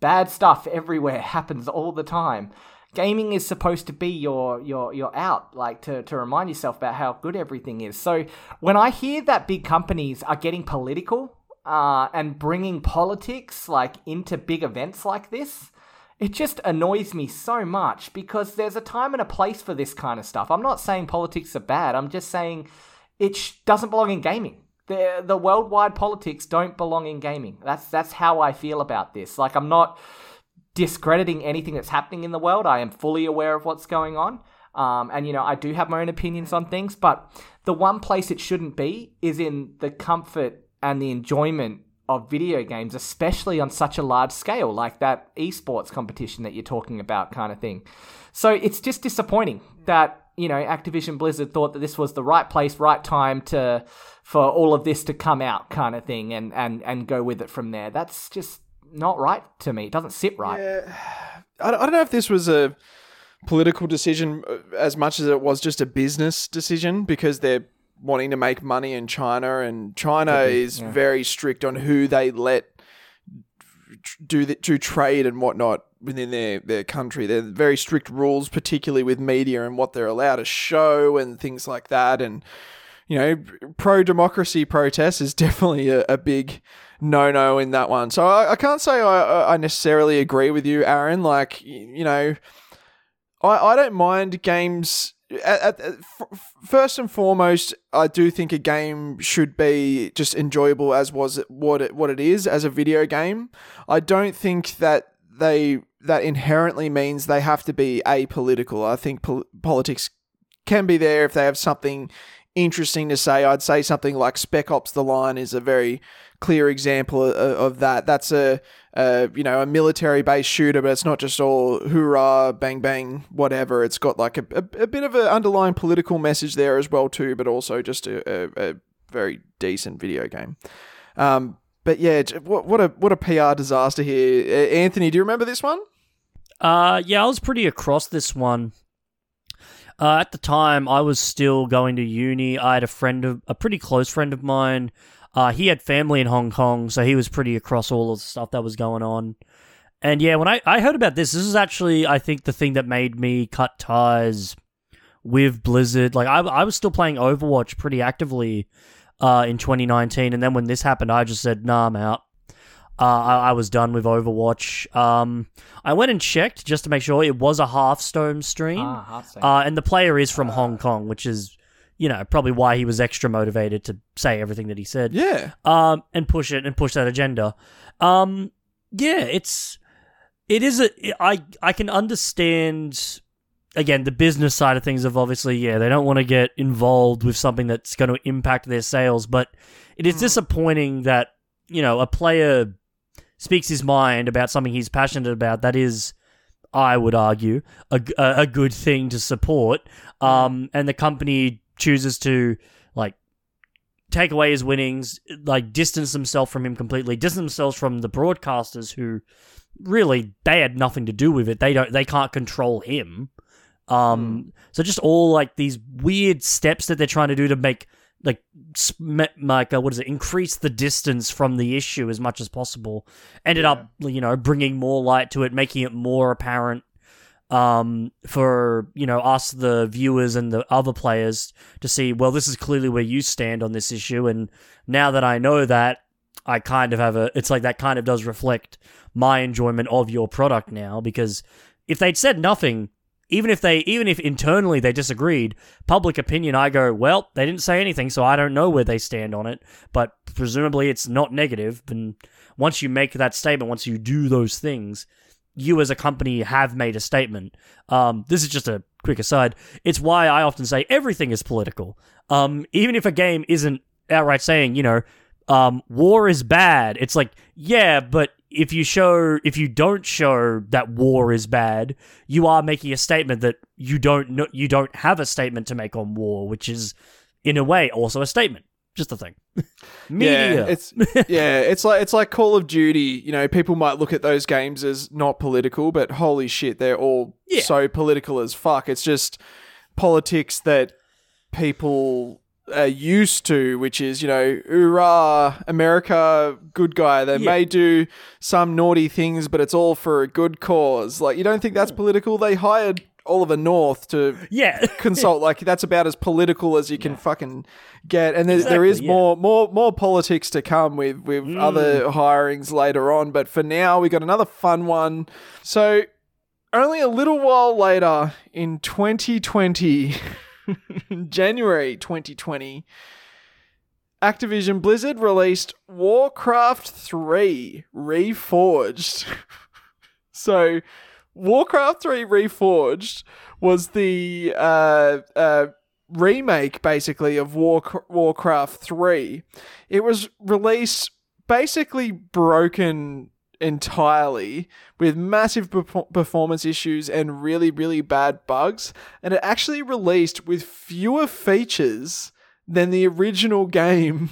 bad stuff everywhere happens all the time gaming is supposed to be your your your out like to to remind yourself about how good everything is so when i hear that big companies are getting political uh, and bringing politics like into big events like this it just annoys me so much because there's a time and a place for this kind of stuff i'm not saying politics are bad i'm just saying it sh- doesn't belong in gaming the the worldwide politics don't belong in gaming. That's that's how I feel about this. Like I'm not discrediting anything that's happening in the world. I am fully aware of what's going on. Um, and you know, I do have my own opinions on things, but the one place it shouldn't be is in the comfort and the enjoyment of video games, especially on such a large scale, like that esports competition that you're talking about, kind of thing. So it's just disappointing that you know Activision Blizzard thought that this was the right place, right time to for all of this to come out, kind of thing, and and and go with it from there. That's just not right to me. It doesn't sit right. I don't, I don't know if this was a political decision uh, as much as it was just a business decision because they're wanting to make money in China, and China is very strict on who they let do the, do trade and whatnot within their, their country. They're very strict rules, particularly with media and what they're allowed to show and things like that. And you know, pro democracy protests is definitely a, a big no no in that one. So I, I can't say I, I necessarily agree with you, Aaron. Like, you know, I, I don't mind games at, at, f- first and foremost, I do think a game should be just enjoyable as was what it what it is as a video game. I don't think that they that inherently means they have to be apolitical. I think pol- politics can be there if they have something interesting to say. I'd say something like Spec Ops: The Line is a very clear example of, of that. That's a, you know a military based shooter, but it's not just all hoorah, bang bang, whatever. It's got like a, a, a bit of an underlying political message there as well too, but also just a, a, a very decent video game. Um, but yeah, what what a what a PR disaster here. Anthony, do you remember this one? Uh, yeah, I was pretty across this one. Uh, at the time, I was still going to uni. I had a friend of a pretty close friend of mine. Uh, he had family in Hong Kong, so he was pretty across all of the stuff that was going on. And yeah, when I, I heard about this, this is actually I think the thing that made me cut ties with Blizzard. Like I, I was still playing Overwatch pretty actively uh, in 2019, and then when this happened, I just said, "Nah, I'm out." Uh, I, I was done with Overwatch. Um, I went and checked just to make sure it was a Hearthstone stream, Ah, Hearthstone. uh, and the player is from Hong Kong, which is, you know, probably why he was extra motivated to say everything that he said Yeah, um, and push it and push that agenda. Um, yeah, it's it is a I I can understand again the business side of things of obviously yeah they don't want to get involved with something that's going to impact their sales, but it is disappointing that you know a player speaks his mind about something he's passionate about. That is. I would argue a, a good thing to support, um, and the company chooses to like take away his winnings, like distance themselves from him completely, distance themselves from the broadcasters who really they had nothing to do with it. They don't they can't control him. Um so just all like these weird steps that they're trying to do to make like like uh, what is it increase the distance from the issue as much as possible ended up you know bringing more light to it making it more apparent um, for you know us, the viewers and the other players, to see. Well, this is clearly where you stand on this issue, and now that I know that, I kind of have a. It's like that kind of does reflect my enjoyment of your product now, because if they'd said nothing, even if they, even if internally they disagreed, public opinion, I go, well, they didn't say anything, so I don't know where they stand on it. But presumably, it's not negative. And once you make that statement, once you do those things, you as a company have made a statement. Um, this is just a quick aside. It's why I often say everything is political. Um, even if a game isn't outright saying, you know, um, war is bad. It's like, yeah, but if you show, if you don't show that war is bad, you are making a statement that you don't know, you don't have a statement to make on war, which is, in a way, also a statement. Just a thing. Media. Yeah, it's yeah, it's like it's like Call of Duty. You know, people might look at those games as not political, but holy shit, they're all Yeah. so political as fuck. It's just politics that people are used to, which is you know, hoorah, America, good guy. They Yeah. may do some naughty things, but it's all for a good cause. Like you don't think that's hmm. political? They hired Oliver North to yeah. consult like that's about as political as you can fucking get. And there, there is yeah. more more more politics to come with with mm. other hirings later on. But for now we got another fun one. So only a little while later in 2020 January 2020 Activision Blizzard released Warcraft 3 Reforged. So Warcraft 3 Reforged was the uh, uh, remake, basically, of War- Warcraft 3. It was released basically broken entirely with massive perfor- performance issues and really, really bad bugs. And it actually released with fewer features than the original game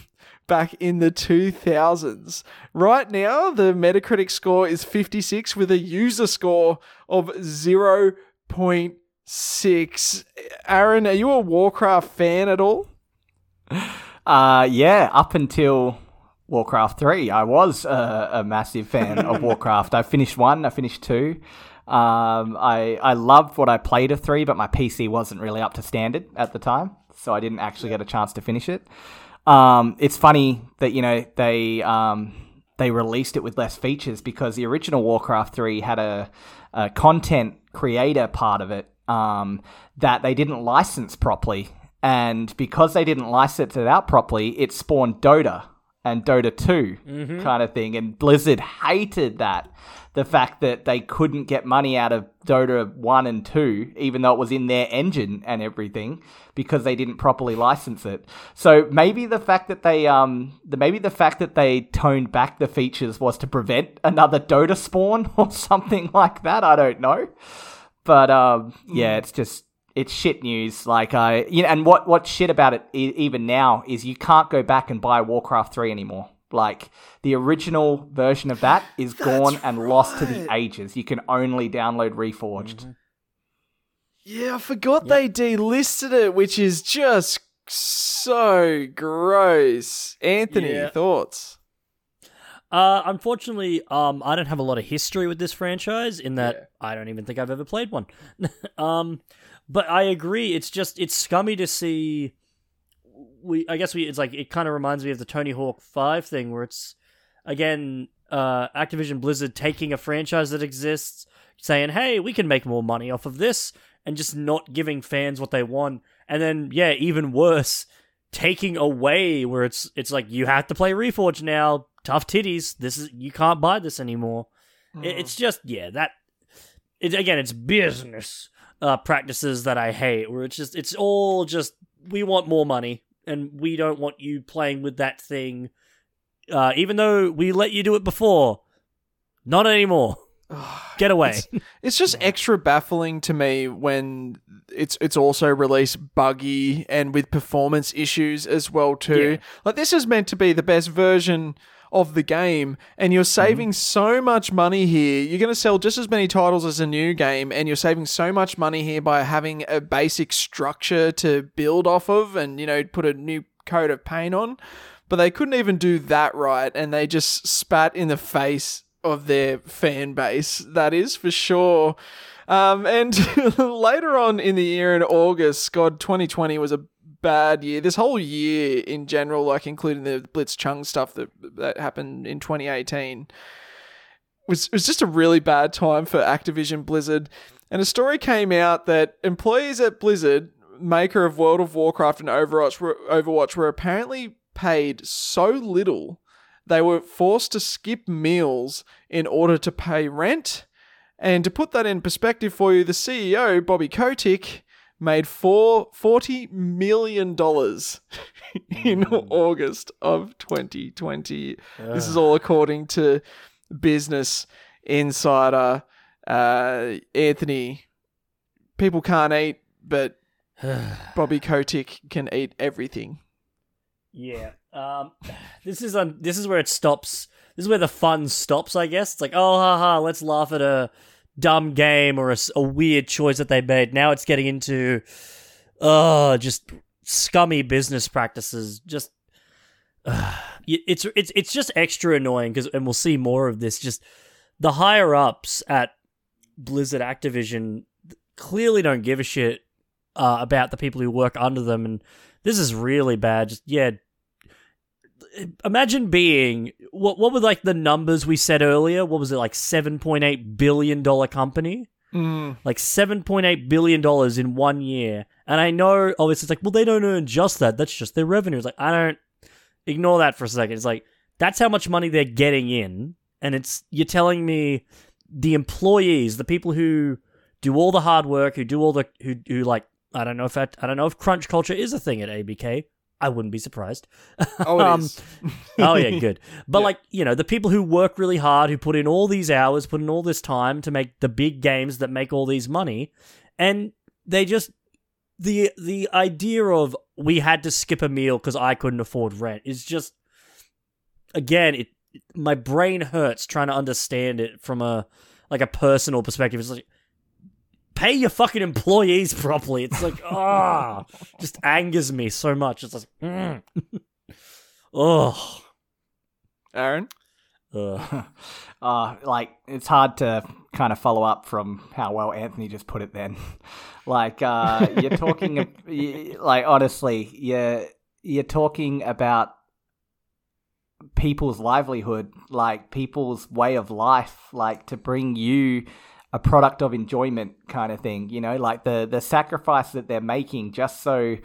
back in the 2000s. Right now, the Metacritic score is 56 with a user score of 0.6. Aaron, are you a Warcraft fan at all? Uh, yeah, up until Warcraft 3, I was a, a massive fan of Warcraft. I finished one, I finished two. Um, I, I loved what I played of 3, but my PC wasn't really up to standard at the time, so I didn't actually get a chance to finish it. Um, it's funny that, you know, they. Um, they released it with less features because the original Warcraft 3 had a, a content creator part of it um, that they didn't license properly. And because they didn't license it out properly, it spawned Dota and Dota 2 kind of thing. And Blizzard hated that. The fact that they couldn't get money out of Dota 1 and 2, even though it was in their engine and everything, because they didn't properly license it. So maybe the fact that they um the maybe the fact that they toned back the features was to prevent another Dota spawn or something like that. I don't know. But um yeah, it's just it's shit news. Like I, you know, and what what's shit about it e- even now is you can't go back and buy Warcraft three anymore. Like the original version of that is gone and lost to the ages. You can only download Reforged. Mm-hmm. Yeah, I forgot they delisted it, which is just so gross. Anthony, Yeah. thoughts? Uh, unfortunately, um, I don't have a lot of history with this franchise in that Yeah. I don't even think I've ever played one. um, but I agree. It's just it's scummy to see. We I guess we it's like it kind of reminds me of the Tony Hawk Five thing where it's again uh, Activision Blizzard taking a franchise that exists, saying, "Hey, we can make more money off of this," and just not giving fans what they want. And then yeah, even worse, taking away where it's it's like you have to play Reforged now. Tough titties. This is you can't buy this anymore. It- it's just yeah that. It again, it's business uh, practices that I hate. Where it's just it's all just we want more money and we don't want you playing with that thing. Uh, even though we let you do it before, not anymore. Get away. It's, it's just extra baffling to me when it's it's also released buggy and with performance issues as well too. Yeah. Like this is meant to be the best version of the game and you're saving so much money here. You're going to sell just as many titles as a new game and you're saving so much money here by having a basic structure to build off of and you know put a new coat of paint on. But they couldn't even do that right and they just spat in the face of their fan base. That is for sure. Um, and later on in the year in August, God, 2020 was a bad year. This whole year in general, like including the Blitzchung stuff that that happened in 2018, was was just a really bad time for Activision Blizzard. And a story came out that employees at Blizzard, maker of World of Warcraft and Overwatch, were, Overwatch, were apparently paid so little they were forced to skip meals in order to pay rent. And to put that in perspective for you, the CEO, Bobby Kotick, made four, $40 million in August of 2020. This is all according to Business Insider. Uh, Anthony, people can't eat, but Bobby Kotick can eat everything. Yeah. Um, this is um, this is where it stops. This is where the fun stops, I guess. It's like, oh, haha, let's laugh at a dumb game or a weird choice that they made. Now it's getting into, uh, just scummy business practices. Just, uh, it's it's it's just extra annoying because, and we'll see more of this. Just the higher ups at Blizzard Activision clearly don't give a shit uh, about the people who work under them, and this is really bad. Just yeah, imagine being what what were like the numbers we said earlier? What was it like seven point eight billion dollar company? Mm. Like seven point eight billion dollars in one year. And I know obviously it's like, well, they don't earn just that. That's just their revenue. It's like I don't ignore that for a second. It's like that's how much money they're getting in, and it's you're telling me the employees, the people who do all the hard work, who do all the who who like I don't know if that, I don't know if crunch culture is a thing at ABK. I wouldn't be surprised. Oh, it Um, is. oh yeah, good. But like you know, the people who work really hard, who put in all these hours, put in all this time to make the big games that make all these money, and they just the the idea of we had to skip a meal because I couldn't afford rent is just again it my brain hurts trying to understand it from a like a personal perspective. It's like pay your fucking employees properly. It's like ah, just angers me so much. It's like mm. oh. Aaron? Ugh. uh, like it's hard to kind of follow up from how well Anthony just put it. Then, like uh, you're talking, y- like honestly, you're you're talking about people's livelihood, like people's way of life, like to bring you a product of enjoyment kind of thing. You know, like the the sacrifice that they're making just so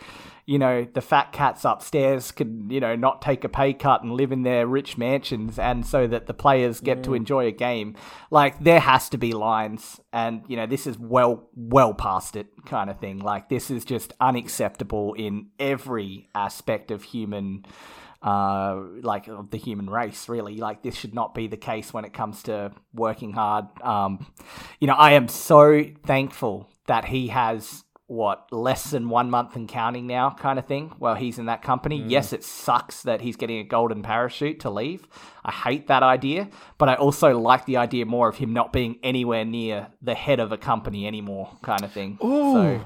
you know, the fat cats upstairs can, you know, not take a pay cut and live in their rich mansions and so that the players get mm. to enjoy a game. Like there has to be lines and, you know, this is well well past it kind of thing. Like this is just unacceptable in every aspect of human uh, like of the human race, really. Like this should not be the case when it comes to working hard. Um, you know, I am so thankful that he has what less than one month and counting now kind of thing while he's in that company mm. yes it sucks that he's getting a golden parachute to leave i hate that idea but i also like the idea more of him not being anywhere near the head of a company anymore kind of thing Ooh. So,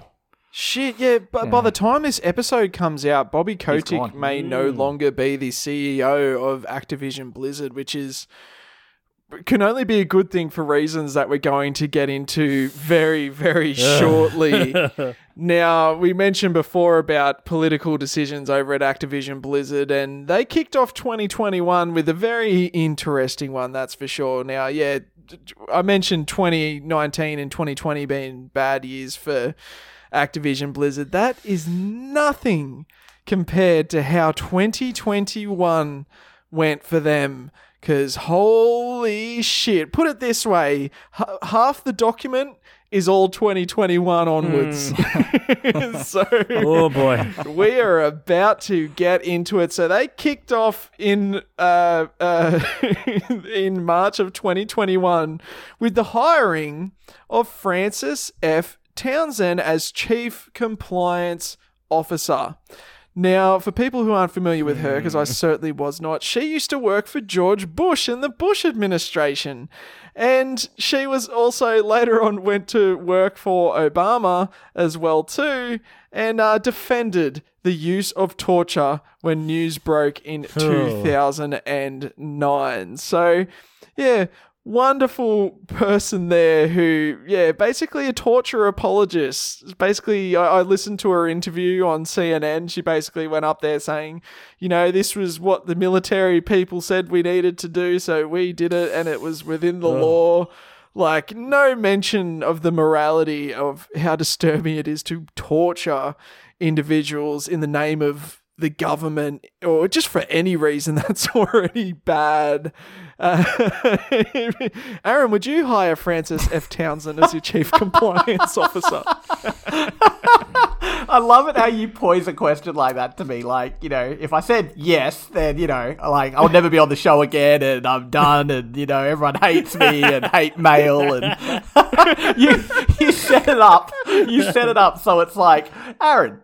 Shit, yeah, but yeah. by the time this episode comes out, Bobby Kotick may mm. no longer be the CEO of Activision Blizzard, which is can only be a good thing for reasons that we're going to get into very, very shortly. now, we mentioned before about political decisions over at Activision Blizzard, and they kicked off 2021 with a very interesting one, that's for sure. Now, yeah, I mentioned 2019 and 2020 being bad years for Activision Blizzard. That is nothing compared to how 2021 went for them. Because holy shit, put it this way h- half the document is all 2021 onwards. Mm. so, oh boy, we are about to get into it. So they kicked off in uh, uh, in March of 2021 with the hiring of Frances F. Townsend as Chief Compliance Officer. Now, for people who aren't familiar with her, because I hmm. certainly was not, she used to work for George Bush in the Bush administration. And she was also later on went to work for Obama as well too, and uh, defended the use of torture when news broke in 2009. So, yeah, wonderful person there who, yeah, basically a torture apologist. Basically, I, I, listened to her interview on CNN. She basically went up there saying, you know, this was what the military people said we needed to do, so we did it, and it was within the oh. law. Like, no mention of the morality of how disturbing it is to torture individuals in the name of the government or just for any reason that's already bad. Uh, Aaron, would you hire Frances F. Townsend as your chief compliance officer? I love it how you poise a question like that to me. Like, you know, if I said yes, then, you know, like I'll never be on the show again and I'm done and, you know, everyone hates me and hate mail and you you set it up. You set it up so it's like, Aaron,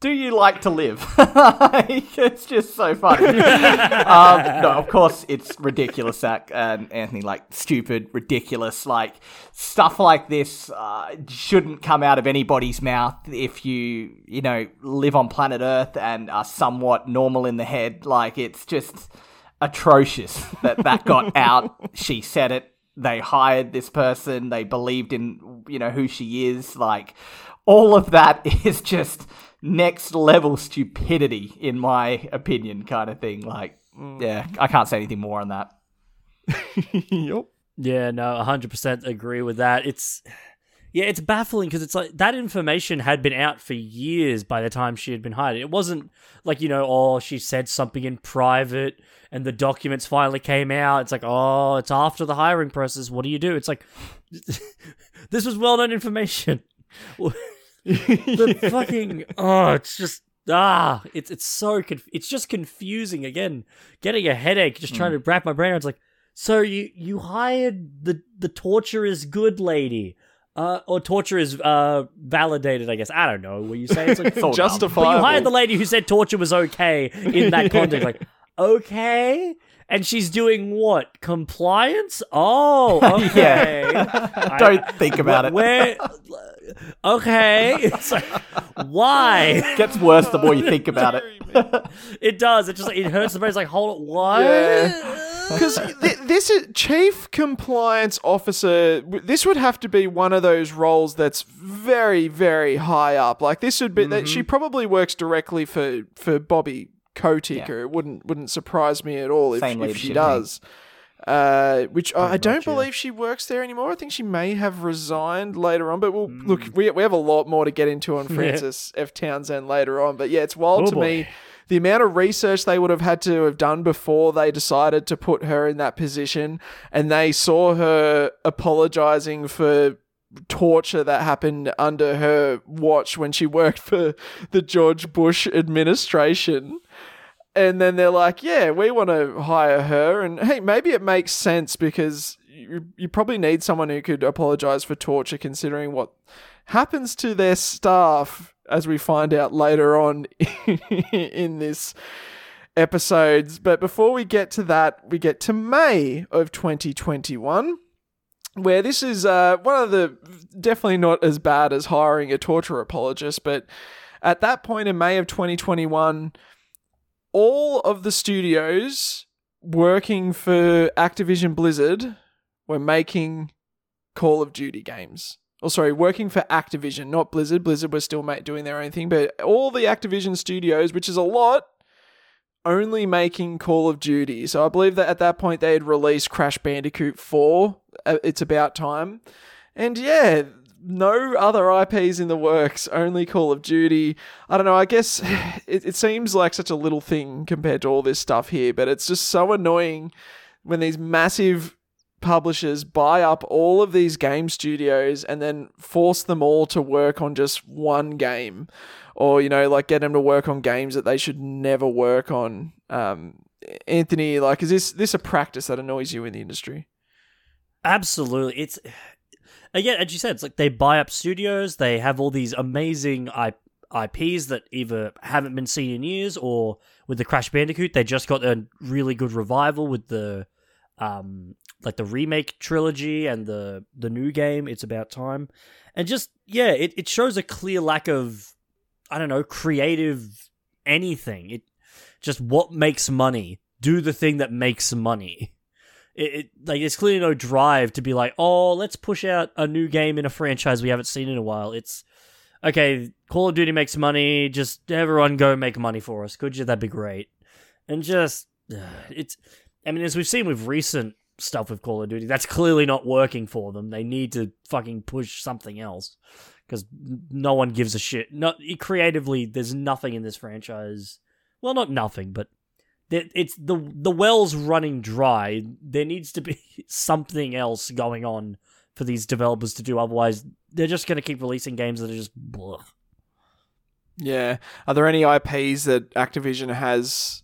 do you like to live? it's just so funny. um, no, of course it's ridiculous, Zac and Anthony. Like stupid, ridiculous. Like stuff like this uh, shouldn't come out of anybody's mouth if you, you know, live on planet Earth and are somewhat normal in the head. Like it's just atrocious that that got out. She said it. They hired this person. They believed in, you know, who she is. Like all of that is just next level stupidity, in my opinion, kind of thing. Like, mm. yeah, I can't say anything more on that. yep. Yeah, no, 100% agree with that. It's yeah, it's baffling because it's like that information had been out for years by the time she had been hired. It wasn't like, you know, oh, she said something in private and the documents finally came out. It's like, oh, it's after the hiring process. What do you do? It's like, this was well known information. the yeah. fucking oh, it's just ah, it's it's so conf- it's just confusing again. Getting a headache just trying mm. to wrap my brain around. It's like, so you you hired the the torture is good lady. Uh, or torture is uh, validated, I guess. I don't know what you say. It's like justifiable. But you hired the lady who said torture was okay in that context. Like, okay, and she's doing what? Compliance? Oh, okay. yeah. Don't think about it. Where? Okay. It's like, why? It gets worse the more you think about it. it does. It just it hurts the brain. It's like, hold on, why? Because th- this is chief compliance officer. This would have to be one of those roles that's very, very high up. Like this would be mm-hmm. that she probably works directly for for Bobby Kotick, yeah. it wouldn't wouldn't surprise me at all if, if she does. uh, which I, I don't yeah. believe she works there anymore. I think she may have resigned later on. But we'll, Hmm. look, we, we have a lot more to get into on Frances F. Townsend later on. But yeah, it's wild Oh, to boy. me the amount of research they would have had to have done before they decided to put her in that position, and they saw her apologizing for torture that happened under her watch when she worked for the George Bush administration. And then they're like, yeah, we want to hire her. And hey, maybe it makes sense because you, you probably need someone who could apologize for torture, considering what happens to their staff, as we find out later on in this episodes. But before we get to that, we get to May of 2021 where this is uh, one of the definitely not as bad as hiring a torture apologist, but at that point in May of 2021, all of the studios working for Activision Blizzard were making Call of Duty games. Or sorry, working for Activision, not Blizzard. Blizzard was still doing their own thing, but all the Activision studios, which is a lot, only making Call of Duty. So I believe that at that point they had released Crash Bandicoot 4. uh, It's about time. And yeah, no other IPs in the works, only Call of Duty. I don't know, I guess it, it seems like such a little thing compared to all this stuff here, but it's just so annoying when these massive publishers buy up all of these game studios and then force them all to work on just one game or you know like get them to work on games that they should never work on um anthony like is this this a practice that annoys you in the industry Absolutely. It's again, as you said, it's like they buy up studios. They have all these amazing IPs that either haven't been seen in years, or with the Crash Bandicoot, they just got a really good revival with the um like the remake trilogy and the the new game. It's about time, and just yeah, it it shows a clear lack of I don't know creative anything. It just what makes money. Do the thing that makes money it, it like there's clearly no drive to be like, oh, let's push out a new game in a franchise we haven't seen in a while. It's okay. Call of Duty makes money. Just everyone go make money for us. Could you? That'd be great. And just it's. I mean, as we've seen with recent stuff with Call of Duty, that's clearly not working for them. They need to fucking push something else because no one gives a shit. Not creatively, there's nothing in this franchise. Well, not nothing, but it's the the well's running dry. There needs to be something else going on for these developers to do. Otherwise, they're just going to keep releasing games that are just blah. yeah are there any ips that activision has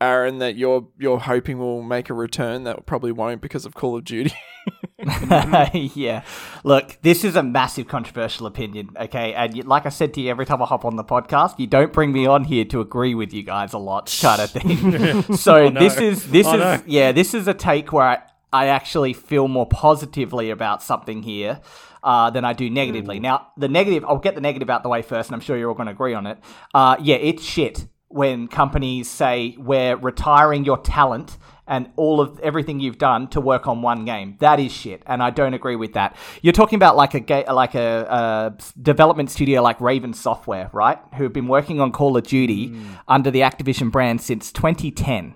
aaron that you're you're hoping will make a return that probably won't because of call of duty yeah. Look, this is a massive controversial opinion, okay? And like I said to you every time I hop on the podcast, you don't bring me on here to agree with you guys a lot, kind of thing. so Oh, no. this is this Oh, is no. yeah, this is a take where I, I actually feel more positively about something here. Uh, than I do negatively. Now, the negative, I'll get the negative out the way first, and I'm sure you're all going to agree on it. Uh, yeah, it's shit when companies say we're retiring your talent and all of everything you've done to work on one game. That is shit, and I don't agree with that. You're talking about like a ga- like a, a development studio like Raven Software, right? Who have been working on Call of Duty hmm. under the Activision brand since 2010.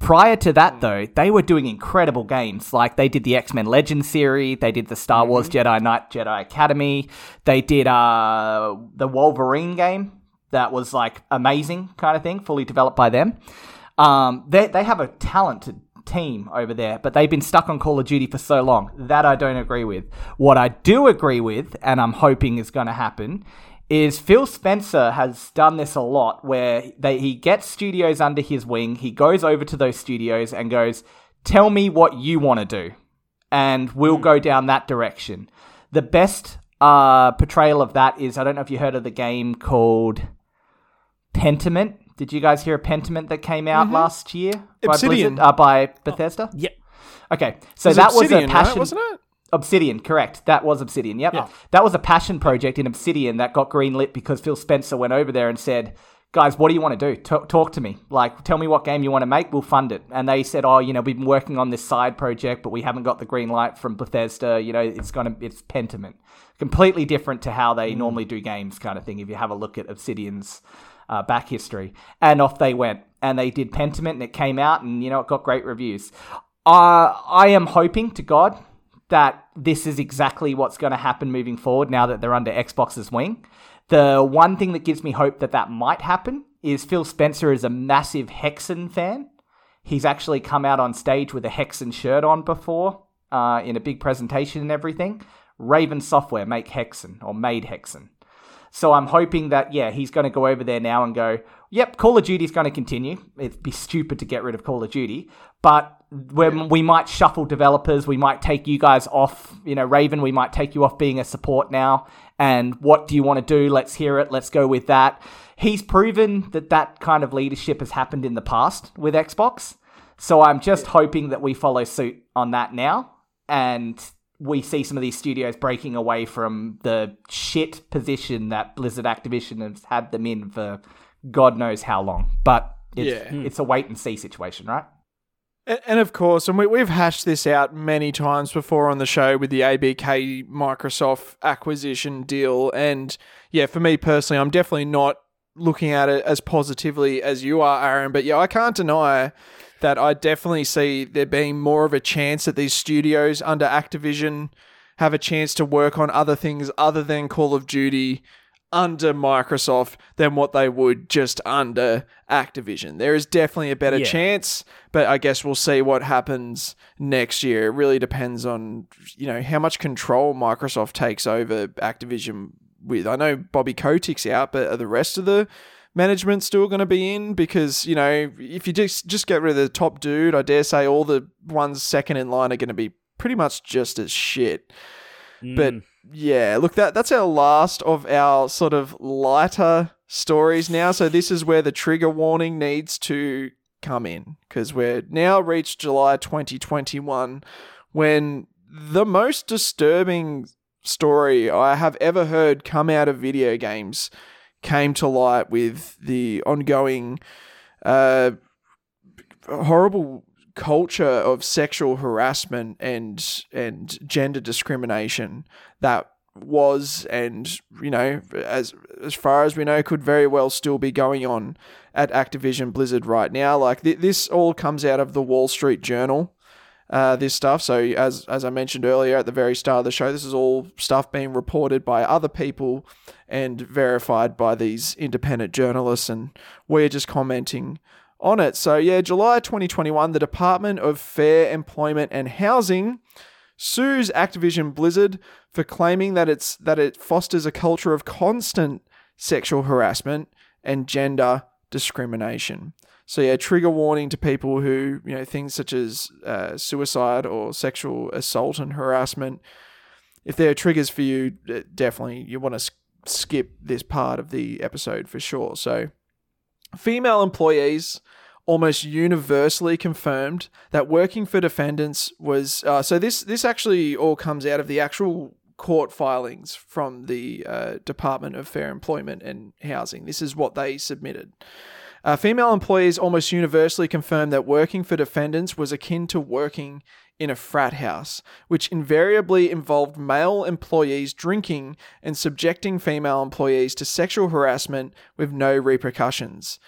Prior to that, hmm. though, they were doing incredible games. Like they did the X Men Legends series, they did the Star Wars hmm. Jedi Knight Jedi Academy, they did uh, the Wolverine game that was like amazing kind of thing, fully developed by them. Um, they they have a talented team over there, but they've been stuck on Call of Duty for so long. That I don't agree with. What I do agree with, and I'm hoping is going to happen, is Phil Spencer has done this a lot where they he gets studios under his wing, he goes over to those studios and goes, "Tell me what you want to do." And we'll go down that direction. The best uh, portrayal of that is I don't know if you heard of the game called Pentiment. Did you guys hear Pentiment that came out last year by Obsidian. Blizzard, uh, by Bethesda? Yeah. Okay, so It that was a passion. right, wasn't it Obsidian, correct. That was Obsidian. Yep. That was a passion project in Obsidian that got greenlit because Phil Spencer went over there and said, "Guys, what do you want to do? Talk, talk to me. Like, tell me what game you want to make. We'll fund it." And they said, "Oh, you know, we've been working on this side project, but we haven't got the green light from Bethesda. You know, it's gonna, it's Pentiment, completely different to how they normally do games, kind of thing. If you have a look at Obsidian's." Uh, back history, and off they went, and they did Pentiment, and it came out, and you know it got great reviews. Uh, I am hoping to God that this is exactly what's going to happen moving forward now that they're under Xbox's wing. The one thing that gives me hope that that might happen is Phil Spencer is a massive Hexen fan. He's actually come out on stage with a Hexen shirt on before uh, in a big presentation and everything. Raven Software make Hexen or made Hexen. So I'm hoping that, yeah, he's going to go over there now and go, yep, Call of Duty's going to continue. It'd be stupid to get rid of Call of Duty, but when we might shuffle developers, we might take you guys off, you know, Raven, we might take you off being a support now. And what do you want to do? Let's hear it. Let's go with that. He's proven that that kind of leadership has happened in the past with Xbox. So I'm just hoping that we follow suit on that now. And we see some of these studios breaking away from the shit position that Blizzard Activision has had them in for God knows how long. But it's, Yeah. Hmm. it's a wait and see situation, right? And, and of course, and we, we've hashed this out many times before on the show with the ABK Microsoft acquisition deal. And yeah, for me personally, I'm definitely not looking at it as positively as you are, Aaron. But yeah, I can't deny that I definitely see there being more of a chance that these studios under Activision have a chance to work on other things other than Call of Duty under Microsoft than what they would just under Activision. There is definitely a better Yeah. chance, but I guess we'll see what happens next year. It really depends on, you know, how much control Microsoft takes over Activision with. I know Bobby Kotick's out, but are the rest of the management still going to be in? Because, you know, if you just just get rid of the top dude, I dare say all the ones second in line are going to be pretty much just as shit. But Mm. yeah, look that that's our last of our sort of lighter stories now. So this is where the trigger warning needs to come in because we're now reached July 2021 when the most disturbing story I have ever heard come out of video games came to light with the ongoing uh, horrible culture of sexual harassment and and gender discrimination that was and you know as as far as we know could very well still be going on at Activision Blizzard right now. Like th- this all comes out of the Wall Street Journal uh, this stuff so as as I mentioned earlier at the very start of the show this is all stuff being reported by other people and verified by these independent journalists and we're just commenting on it. So, yeah, July 2021, the Department of Fair Employment and Housing sues Activision Blizzard for claiming that it's that it fosters a culture of constant sexual harassment and gender discrimination. So yeah, trigger warning to people who you know things such as uh, suicide or sexual assault and harassment. If there are triggers for you, definitely you want to skip this part of the episode for sure. So female employees almost universally confirmed that working for defendants was uh, so this this actually all comes out of the actual court filings from the uh, Department of Fair Employment and Housing. This is what they submitted. Uh, female employees almost universally confirmed that working for defendants was akin to working in a frat house, which invariably involved male employees drinking and subjecting female employees to sexual harassment with no repercussions.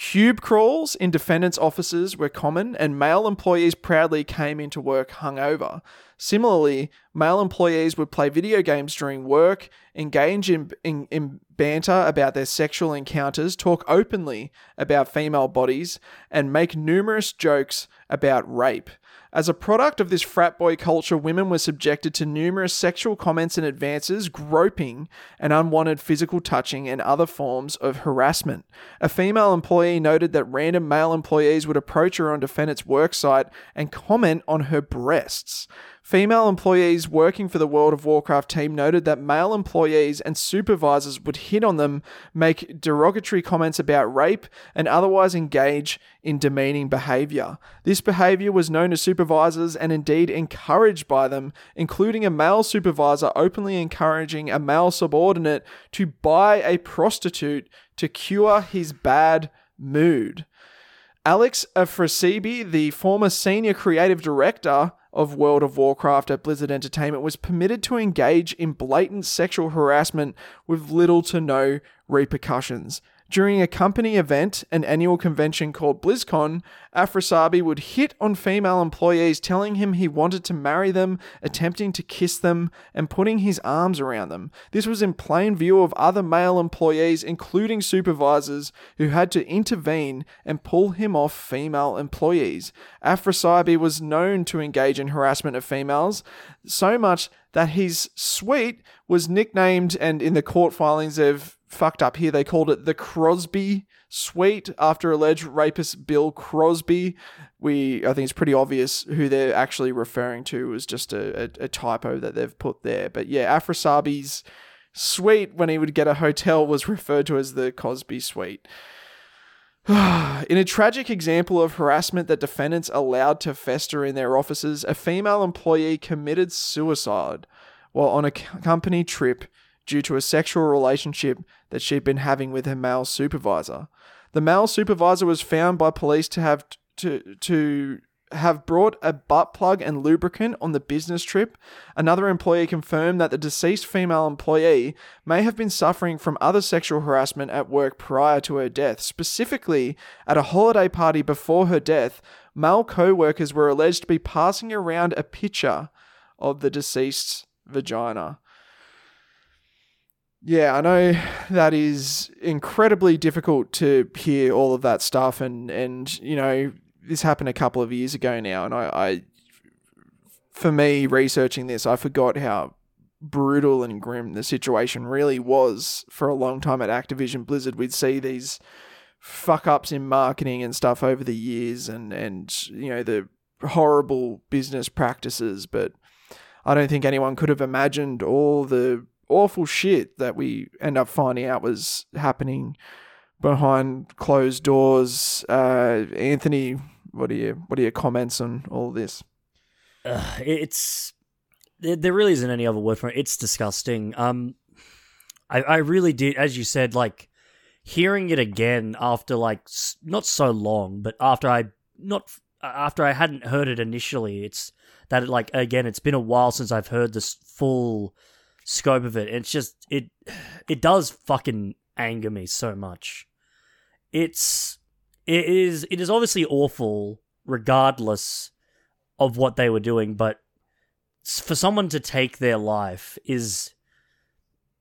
Cube crawls in defendants' offices were common, and male employees proudly came into work hungover. Similarly, male employees would play video games during work, engage in, in, in banter about their sexual encounters, talk openly about female bodies, and make numerous jokes about rape. As a product of this frat boy culture, women were subjected to numerous sexual comments and advances, groping, and unwanted physical touching and other forms of harassment. A female employee noted that random male employees would approach her on defendant's worksite and comment on her breasts. Female employees working for the World of Warcraft team noted that male employees and supervisors would hit on them, make derogatory comments about rape, and otherwise engage in demeaning behavior. This behavior was known to supervisors and indeed encouraged by them, including a male supervisor openly encouraging a male subordinate to buy a prostitute to cure his bad mood. Alex Afrasiabi, the former senior creative director of World of Warcraft at Blizzard Entertainment, was permitted to engage in blatant sexual harassment with little to no repercussions. During a company event, an annual convention called BlizzCon, Afrasiabi would hit on female employees, telling him he wanted to marry them, attempting to kiss them, and putting his arms around them. This was in plain view of other male employees, including supervisors, who had to intervene and pull him off female employees. Afrasiabi was known to engage in harassment of females, so much that his suite was nicknamed, and in the court filings they've fucked up here. They called it the Crosby Suite after alleged rapist Bill Crosby. We, I think it's pretty obvious who they're actually referring to. Was just a, a, a typo that they've put there. But yeah, Afrasiabi's suite when he would get a hotel was referred to as the Cosby Suite. In a tragic example of harassment that defendants allowed to fester in their offices, a female employee committed suicide while on a company trip due to a sexual relationship that she'd been having with her male supervisor. The male supervisor was found by police to have to to have brought a butt plug and lubricant on the business trip. Another employee confirmed that the deceased female employee may have been suffering from other sexual harassment at work prior to her death. Specifically, at a holiday party before her death, male co-workers were alleged to be passing around a picture of the deceased's vagina. Yeah, I know that is incredibly difficult to hear all of that stuff, and and you know this happened a couple of years ago now, and I, I for me researching this, I forgot how brutal and grim the situation really was for a long time at Activision Blizzard. We'd see these fuck ups in marketing and stuff over the years, and and you know the horrible business practices, but I don't think anyone could have imagined all the awful shit that we end up finding out was happening behind closed doors. Uh, Anthony, what are you what are your comments on all this? Uh, it's there, there really isn't any other word for it. It's disgusting. Um, I I really did, as you said, like hearing it again after like not so long, but after I not after I hadn't heard it initially. It's that like again, it's been a while since I've heard this full scope of it. It's just it it does fucking anger me so much. It's it is it is obviously awful regardless of what they were doing, but for someone to take their life is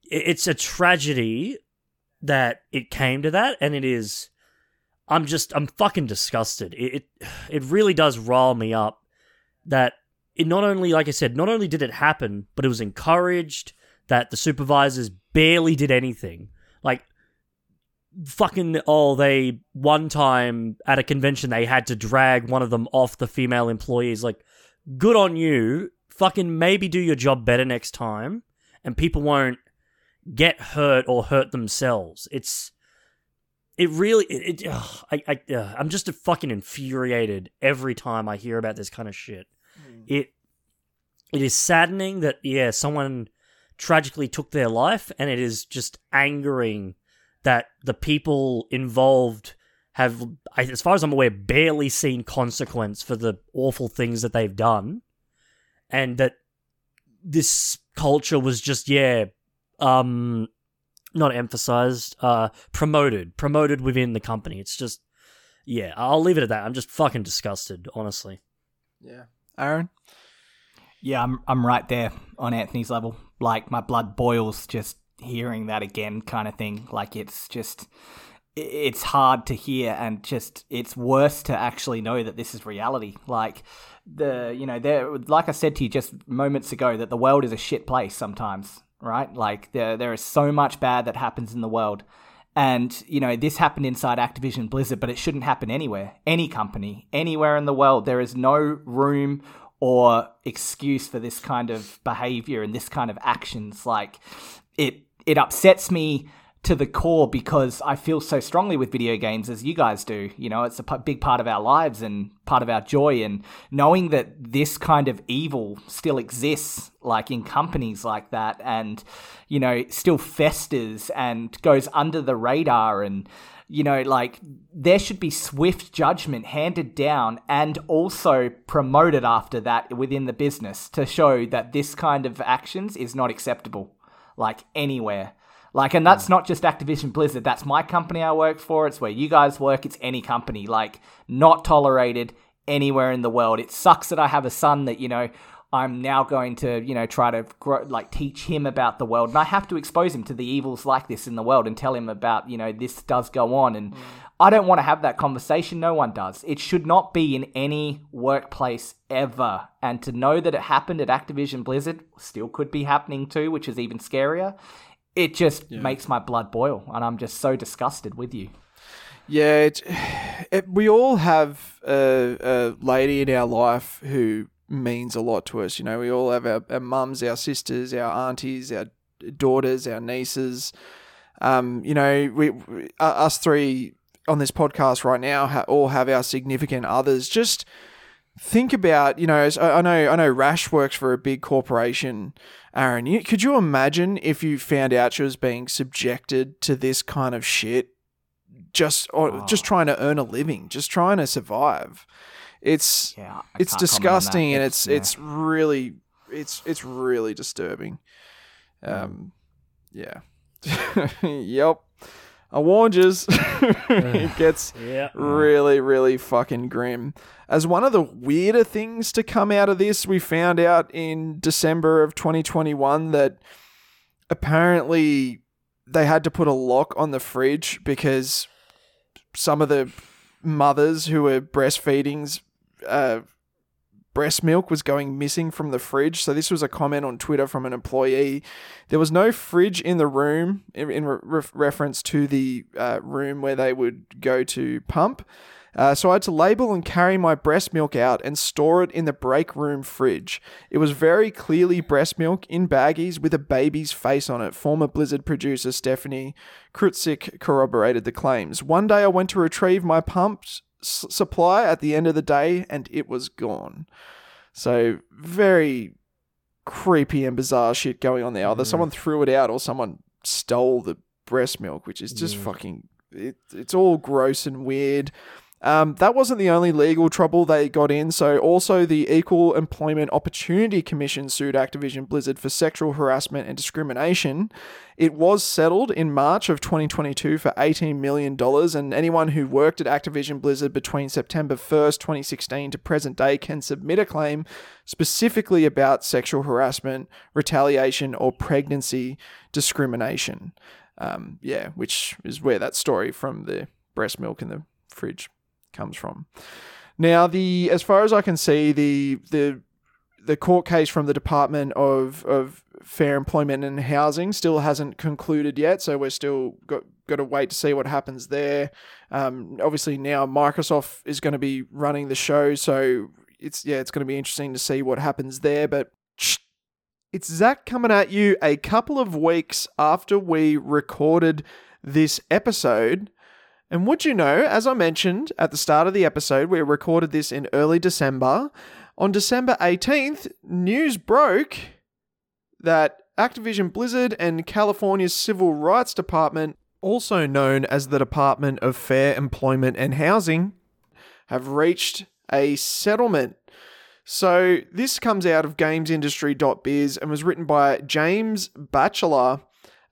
it's a tragedy that it came to that and it is I'm just I'm fucking disgusted. It it, it really does rile me up that it not only, like I said, not only did it happen, but it was encouraged that the supervisors barely did anything. Like, fucking, oh, they, one time at a convention, they had to drag one of them off the female employees. Like, good on you. Fucking maybe do your job better next time, and people won't get hurt or hurt themselves. It's, it really, it, it ugh, I, I, uh, I'm just fucking infuriated every time I hear about this kind of shit it it is saddening that yeah someone tragically took their life and it is just angering that the people involved have as far as i'm aware barely seen consequence for the awful things that they've done. And that this culture was just yeah um not emphasized uh promoted promoted within the company. It's just yeah i'll leave it at that. I'm just fucking disgusted honestly. Yeah. Aaron? Yeah, I'm I'm right there on Anthony's level. Like my blood boils just hearing that again kind of thing. Like it's just it's hard to hear and just it's worse to actually know that this is reality. Like the you know, there like I said to you just moments ago that the world is a shit place sometimes, right? Like there there is so much bad that happens in the world. And, you know, this happened inside Activision Blizzard, but it shouldn't happen anywhere. Any company, anywhere in the world. There is no room or excuse for this kind of behavior and this kind of actions. Like it, it upsets me to the core because I feel so strongly with video games as you guys do. You know, it's a p- big part of our lives and part of our joy. And knowing that this kind of evil still exists, like in companies like that, and, you know, still festers and goes under the radar and, you know, like there should be swift judgment handed down and also promoted after that within the business to show that this kind of actions is not acceptable, like anywhere. Like, and that's mm. not just Activision Blizzard. That's my company I work for. It's where you guys work. It's any company. Like, not tolerated anywhere in the world. It sucks that I have a son that, you know, I'm now going to, you know, try to grow, like teach him about the world, and I have to expose him to the evils like this in the world and tell him about, you know, this does go on, and mm. I don't want to have that conversation. No one does. It should not be in any workplace ever. And to know that it happened at Activision Blizzard still could be happening too, which is even scarier. It just yeah. makes my blood boil, and I'm just so disgusted with you. Yeah, it, it, we all have a, a lady in our life who means a lot to us. You know, we all have our, our mums, our sisters, our aunties, our daughters, our nieces. Um, you know, we, we us three on this podcast right now ha- all have our significant others. Just think about, you know, I know I know Rash works for a big corporation. Aaron, you, could you imagine if you found out she was being subjected to this kind of shit, just or oh. just trying to earn a living, just trying to survive? It's yeah, it's disgusting and it's it's, yeah. it's really it's it's really disturbing. Um, yeah. yep. I warned you. it gets yeah. really, really fucking grim. As one of the weirder things to come out of this, we found out in December of 2021 that apparently they had to put a lock on the fridge because some of the mothers who were breastfeeding uh, breast milk was going missing from the fridge. So this was a comment on Twitter from an employee. There was no fridge in the room in, in re- reference to the uh, room where they would go to pump. Uh, so I had to label and carry my breast milk out and store it in the break room fridge. It was very clearly breast milk in baggies with a baby's face on it. Former Blizzard producer Stephanie Krutzik corroborated the claims. One day I went to retrieve my pumps s- supply at the end of the day, and it was gone. So very creepy and bizarre shit going on there. Either mm. someone threw it out or someone stole the breast milk, which is just fucking. It, it's all gross and weird. Um, that wasn't the only legal trouble they got in. So, also the Equal Employment Opportunity Commission sued Activision Blizzard for sexual harassment and discrimination. It was settled in March of 2022 for $18 million, and anyone who worked at Activision Blizzard between September 1st, 2016 to present day can submit a claim specifically about sexual harassment, retaliation, or pregnancy discrimination. Um, yeah, which is where that story from the breast milk in the fridge comes from. Now, the as far as I can see, the the the court case from the Department of, of Fair Employment and Housing still hasn't concluded yet, so we're still got got to wait to see what happens there. Um, obviously, now Microsoft is going to be running the show, so it's yeah, it's going to be interesting to see what happens there. But it's Zac coming at you a couple of weeks after we recorded this episode. And would you know, as I mentioned at the start of the episode, we recorded this in early December. On December 18th, news broke that Activision Blizzard and California's Civil Rights Department, also known as the Department of Fair Employment and Housing, have reached a settlement. So, this comes out of gamesindustry.biz and was written by James Batchelor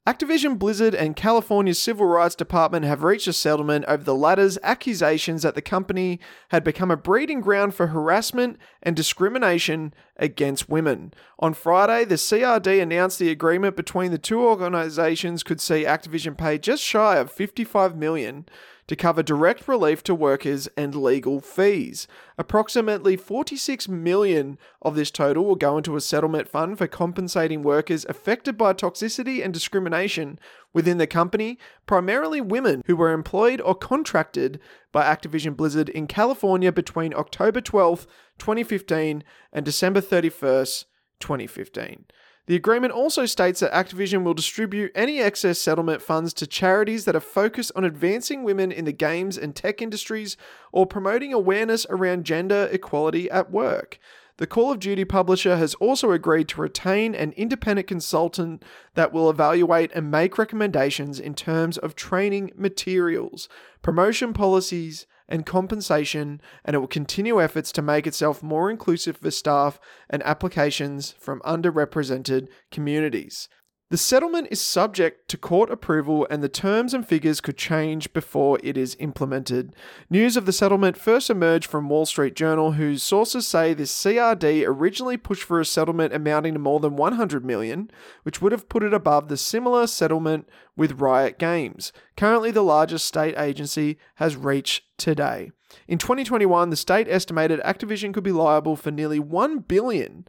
Activision Blizzard and California's Civil Rights Department have reached a settlement over the latter's accusations that the company had become a breeding ground for harassment and discrimination against women. On Friday, the CRD announced the agreement between the two organizations could see Activision pay just shy of 55 million to cover direct relief to workers and legal fees. Approximately 46 million of this total will go into a settlement fund for compensating workers affected by toxicity and discrimination within the company, primarily women who were employed or contracted by Activision Blizzard in California between October 12, 2015 and December 31st, 2015. The agreement also states that Activision will distribute any excess settlement funds to charities that are focused on advancing women in the games and tech industries or promoting awareness around gender equality at work. The Call of Duty publisher has also agreed to retain an independent consultant that will evaluate and make recommendations in terms of training materials, promotion policies, and compensation, and it will continue efforts to make itself more inclusive for staff and applications from underrepresented communities. The settlement is subject to court approval and the terms and figures could change before it is implemented. News of the settlement first emerged from Wall Street Journal, whose sources say this CRD originally pushed for a settlement amounting to more than 100 million, which would have put it above the similar settlement with Riot Games, currently the largest state agency has reached today. In 2021, the state estimated Activision could be liable for nearly 1 billion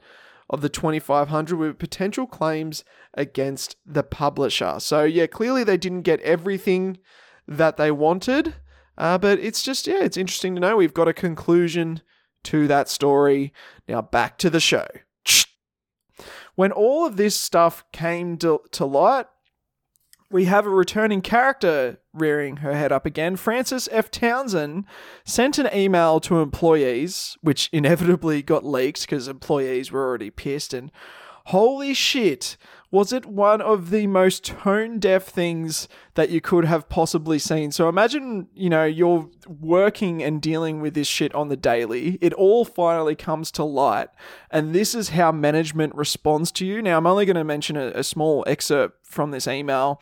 of the 2500 with potential claims against the publisher. So yeah, clearly they didn't get everything that they wanted, uh, but it's just yeah, it's interesting to know we've got a conclusion to that story. Now back to the show. When all of this stuff came to, to light, we have a returning character rearing her head up again. Frances F. Townsend sent an email to employees, which inevitably got leaked because employees were already pissed. And holy shit, was it one of the most tone deaf things that you could have possibly seen? So imagine, you know, you're working and dealing with this shit on the daily. It all finally comes to light. And this is how management responds to you. Now, I'm only going to mention a, a small excerpt from this email.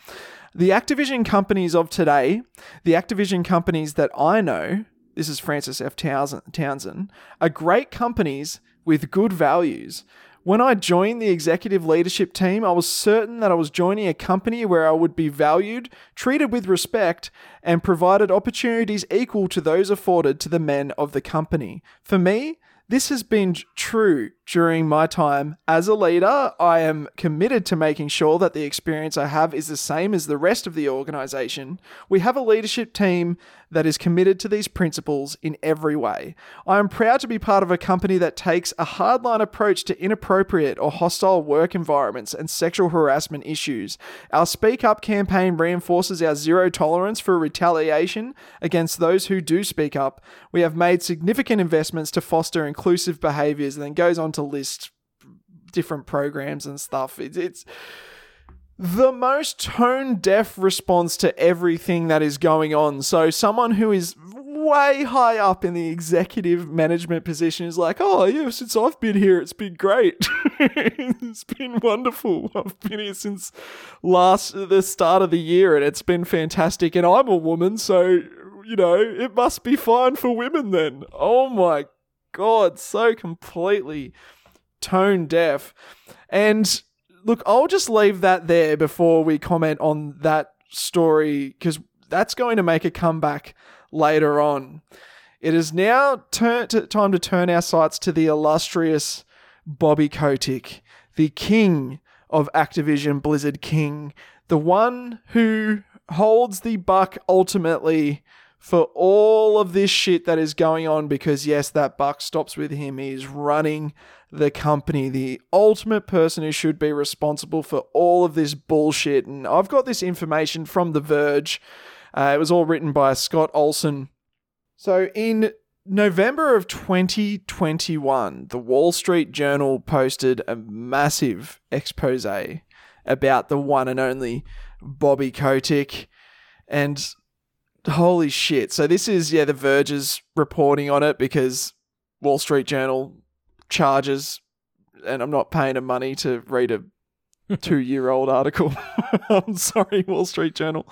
The Activision companies of today, the Activision companies that I know, this is Frances F. Townsend, are great companies with good values. When I joined the executive leadership team, I was certain that I was joining a company where I would be valued, treated with respect, and provided opportunities equal to those afforded to the men of the company. For me, this has been true during my time as a leader. I am committed to making sure that the experience I have is the same as the rest of the organization. We have a leadership team that is committed to these principles in every way. I am proud to be part of a company that takes a hardline approach to inappropriate or hostile work environments and sexual harassment issues. Our Speak Up campaign reinforces our zero tolerance for retaliation against those who do speak up. We have made significant investments to foster inclusive behaviors and then goes on to list different programs and stuff. It's, it's the most tone deaf response to everything that is going on. So, someone who is way high up in the executive management position is like, oh, yeah, since I've been here, it's been great. it's been wonderful. I've been here since last, the start of the year, and it's been fantastic. And I'm a woman, so, you know, it must be fine for women then. Oh my God, so completely tone deaf. And look, I'll just leave that there before we comment on that story because that's going to make a comeback later on. It is now turn- time to turn our sights to the illustrious Bobby Kotick, the king of Activision Blizzard King, the one who holds the buck ultimately for all of this shit that is going on because yes that buck stops with him. He's running the company. The ultimate person who should be responsible for all of this bullshit. And i've got this information from the verge. Uh, it was all written by scott olson. So in november of 2021 the wall street journal posted a massive expose about the one and only bobby kotick. And Holy shit. So this is, yeah, the Verge's reporting on it because Wall Street Journal charges, and I'm not paying them money to read a two year old article. I'm sorry, Wall Street Journal.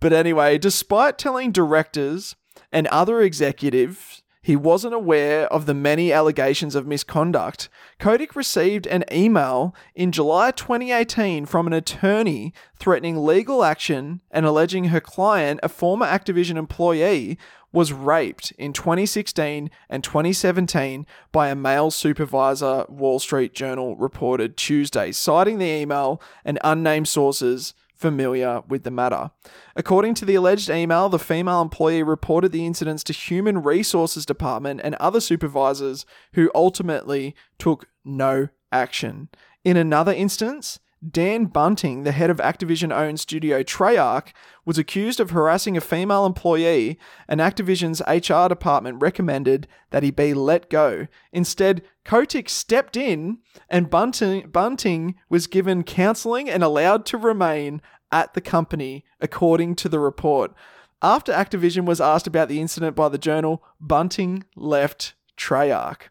But anyway, despite telling directors and other executives he wasn't aware of the many allegations of misconduct. Kotick received an email in July 2018 from an attorney threatening legal action and alleging her client, a former Activision employee, was raped in 2016 and 2017 by a male supervisor, Wall Street Journal reported Tuesday, citing the email and unnamed sources familiar with the matter. According to the alleged email, the female employee reported the incidents to Human Resources Department and other supervisors who ultimately took no action. In another instance, Dan Bunting, the head of Activision owned studio Treyarch, was accused of harassing a female employee, and Activision's HR department recommended that he be let go. Instead, Kotick stepped in, and Bunting, Bunting was given counseling and allowed to remain at the company, according to the report. After Activision was asked about the incident by the journal, Bunting left Treyarch.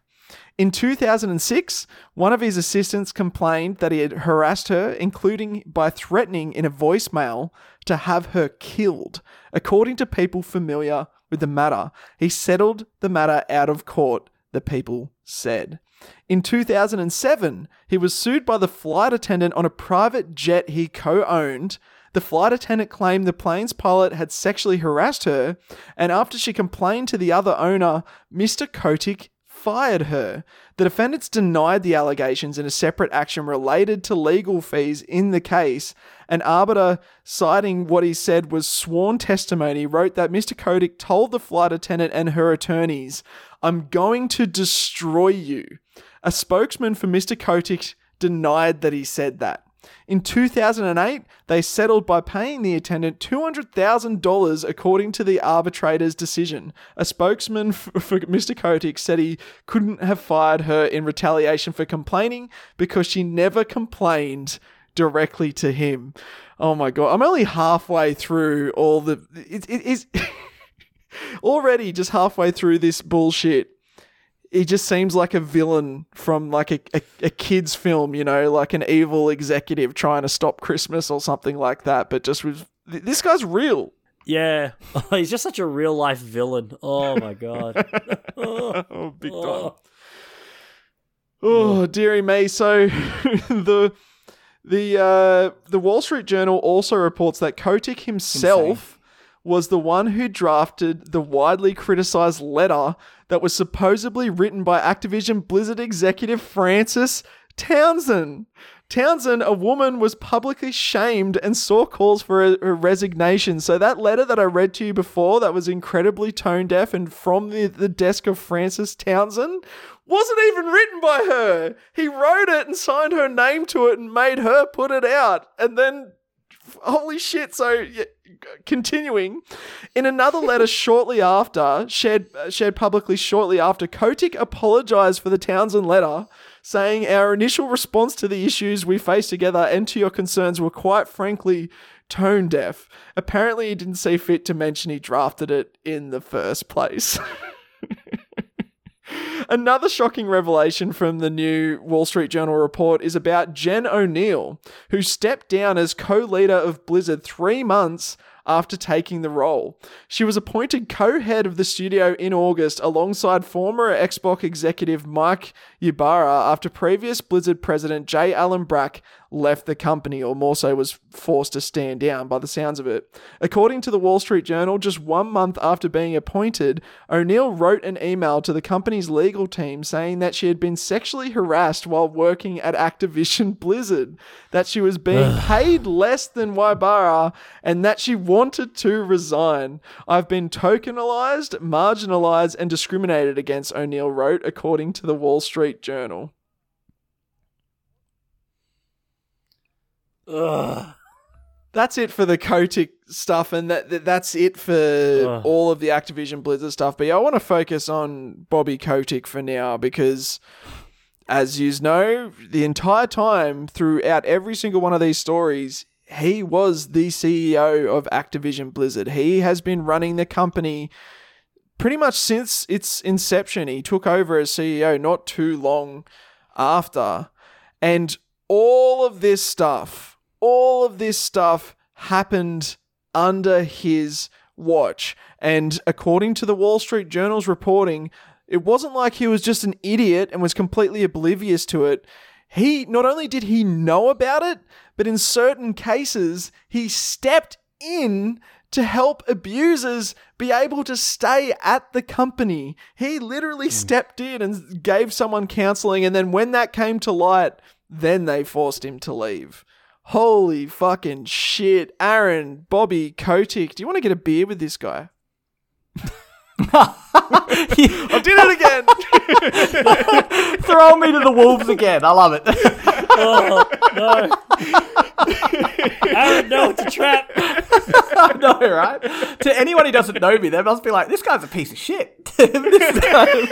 In 2006, one of his assistants complained that he had harassed her, including by threatening in a voicemail to have her killed. According to people familiar with the matter, he settled the matter out of court, the people said. In 2007, he was sued by the flight attendant on a private jet he co owned. The flight attendant claimed the plane's pilot had sexually harassed her, and after she complained to the other owner, Mr. Kotick fired her. The defendants denied the allegations in a separate action related to legal fees in the case. An arbiter, citing what he said was sworn testimony, wrote that Mr. Kotick told the flight attendant and her attorneys, I'm going to destroy you. A spokesman for Mr. Kotick denied that he said that. In 2008, they settled by paying the attendant $200,000 according to the arbitrator's decision. A spokesman for Mr. Kotick said he couldn't have fired her in retaliation for complaining because she never complained directly to him. Oh my god, I'm only halfway through all the. It, it is already just halfway through this bullshit he just seems like a villain from like a, a, a, kid's film, you know, like an evil executive trying to stop Christmas or something like that. But just with this guy's real. Yeah, he's just such a real life villain. Oh my god. oh, oh, big time. Oh, oh dearie me. So the the uh, the Wall Street Journal also reports that Kotick himself. Was the one who drafted the widely criticized letter that was supposedly written by Activision Blizzard executive Frances Townsend. Townsend, a woman, was publicly shamed and saw calls for a, resignation. So that letter that I read to you before, that was incredibly tone deaf and from the, the desk of Frances Townsend, wasn't even written by her. He wrote it and signed her name to it and made her put it out. And then, holy shit! So continuing, in another letter shortly after, shared uh, shared publicly shortly after, Kotick apologized for the Townsend letter, saying our initial response to the issues we face together and to your concerns were quite frankly tone deaf. Apparently, he didn't see fit to mention he drafted it in the first place. Another shocking revelation from the new Wall Street Journal report is about Jen Oneal, who stepped down as co leader of Blizzard three months after taking the role. She was appointed co head of the studio in August alongside former Xbox executive Mike Ybarra after previous Blizzard president J. Allen Brack left the company, or more so was forced to stand down by the sounds of it. According to the Wall Street Journal, just one month after being appointed, Oneal wrote an email to the company's legal team saying that she had been sexually harassed while working at Activision Blizzard, that she was being paid less than Ybarra, and that she wanted to resign. I've been tokenized, marginalized, and discriminated against, Oneal wrote, according to the Wall Street Journal. Ugh. That's it for the Kotick stuff, and that, that that's it for Ugh. all of the Activision Blizzard stuff. But yeah, I want to focus on Bobby Kotick for now because, as you know, the entire time throughout every single one of these stories, he was the CEO of Activision Blizzard. He has been running the company pretty much since its inception. He took over as CEO not too long after, and all of this stuff all of this stuff happened under his watch. And according to the Wall Street Journal's reporting, it wasn't like he was just an idiot and was completely oblivious to it. He not only did he know about it, but in certain cases, he stepped in to help abusers be able to stay at the company. He literally mm. stepped in and gave someone counseling, and then when that came to light, then they forced him to leave. Holy fucking shit. Aaron, Bobby, Kotick, do you want to get a beer with this guy? I did it again. Throw me to the wolves again. I love it. oh, no. Aaron, no, it's a trap. I know, right? To anyone who doesn't know me, they must be like, this guy's a piece of shit. this guy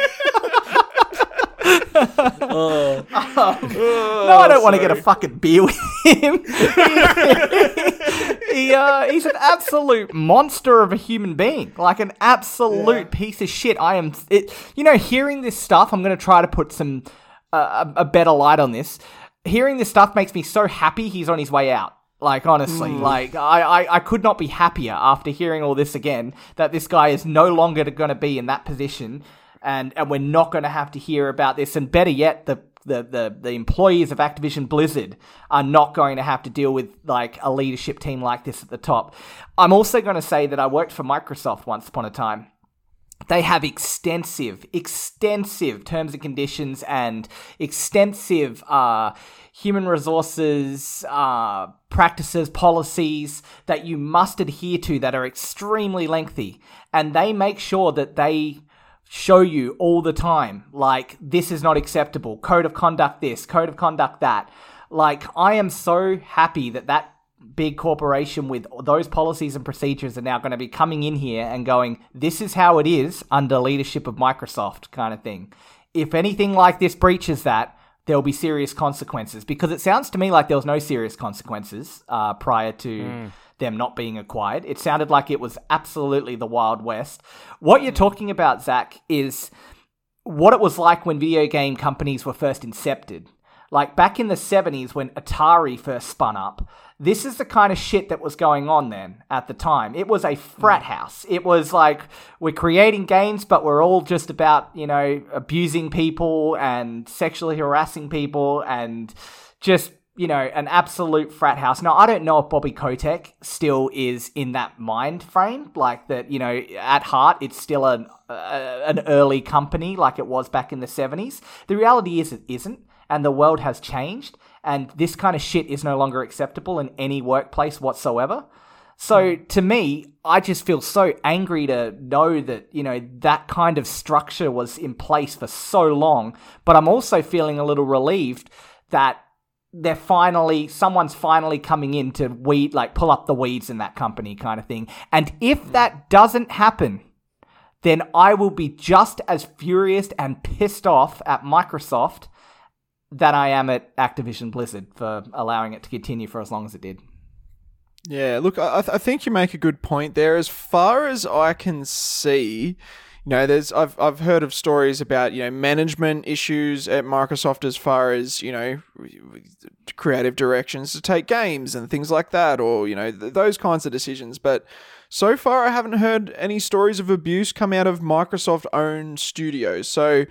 oh. Um, no, I don't want to get a fucking beer with him. he, uh, he's an absolute monster of a human being, like an absolute Yeah. piece of shit. I am, it, you know, hearing this stuff. I'm going to try to put some uh, a a better light on this. Hearing this stuff makes me so happy. He's on his way out. Like honestly, like I, I, I could not be happier after hearing all this again. That this guy is no longer going to be in that position, and and we're not going to have to hear about this. And better yet, the the, the the employees of Activision Blizzard are not going to have to deal with like a leadership team like this at the top. I'm also going to say that I worked for Microsoft once upon a time they have extensive, extensive terms and conditions and extensive uh, human resources uh, practices, policies that you must adhere to that are extremely lengthy. And they make sure that they show you all the time, like, this is not acceptable, code of conduct this, code of conduct that. Like, I am so happy that that big corporation with those policies and procedures are now going to be coming in here and going, this is how it is under leadership of Microsoft, kind of thing. If anything like this breaches that, there'll be serious consequences because it sounds to me like there was no serious consequences uh, prior to them not being acquired. It sounded like it was absolutely the Wild West. What you're talking about, Zac, is what it was like when video game companies were first incepted. Like back in the 70s when Atari first spun up, this is the kind of shit that was going on then at the time. It was a frat mm. house. It was like we're creating games, but we're all just about, you know, abusing people and sexually harassing people and just, you know, an absolute frat house. Now, I don't know if Bobby Kotick still is in that mind frame, like that, you know, at heart, it's still an, uh, an early company like it was back in the 70s. The reality is it isn't and the world has changed and this kind of shit is no longer acceptable in any workplace whatsoever. So to me, I just feel so angry to know that, you know, that kind of structure was in place for so long, but I'm also feeling a little relieved that they're finally someone's finally coming in to weed like pull up the weeds in that company kind of thing. And if hmm. that doesn't happen, then I will be just as furious and pissed off at Microsoft than I am at Activision Blizzard for allowing it to continue for as long as it did. Yeah, look, I, I th- I think you make a good point there. As far as I can see, you know, there's I've I've heard of stories about you know management issues at Microsoft as far as you know creative directions to take games and things like that, or you know th- those kinds of decisions. But so far, I haven't heard any stories of abuse come out of Microsoft-owned studios. So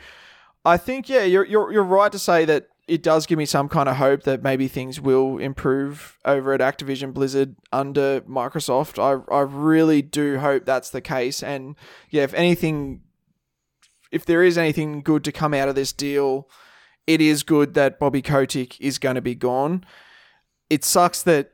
I think yeah, you're you're you're right to say that it does give me some kind of hope that maybe things will improve over at Activision Blizzard under Microsoft. I I really do hope that's the case. And yeah, if anything, if there is anything good to come out of this deal, it is good that Bobby Kotick is going to be gone. It sucks that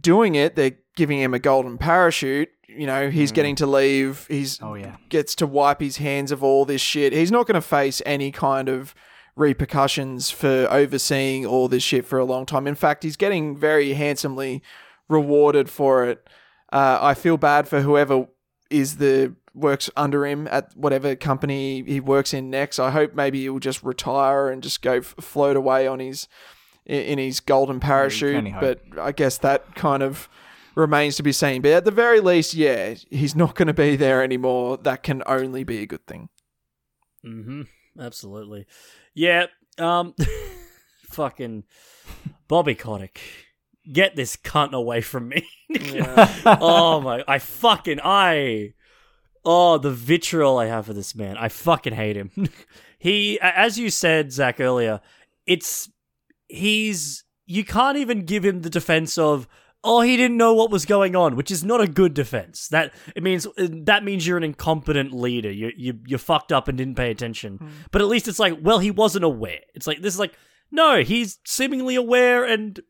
doing it, they're giving him a golden parachute. You know, he's mm. getting to leave. He's Oh yeah. gets to wipe his hands of all this shit. He's not going to face any kind of repercussions for overseeing all this shit for a long time. In fact, he's getting very handsomely rewarded for it. Uh, I feel bad for whoever is the works under him at whatever company he works in next. I hope maybe he'll just retire and just go f- float away on his in his golden parachute. only hope. but I guess that kind of remains to be seen. But at the very least, yeah, he's not going to be there anymore. That can only be a good thing. Mm-hmm. Absolutely. Yeah. Um. fucking Bobby Kotick. Get this cunt away from me. oh my! I fucking I. Oh, the vitriol I have for this man. I fucking hate him. he, as you said, Zac earlier, it's he's you can't even give him the defense of oh he didn't know what was going on which is not a good defense. That it means that means you're an incompetent leader. You you you fucked up and didn't pay attention. Hmm. But at least it's like well he wasn't aware. It's like this is like no he's seemingly aware and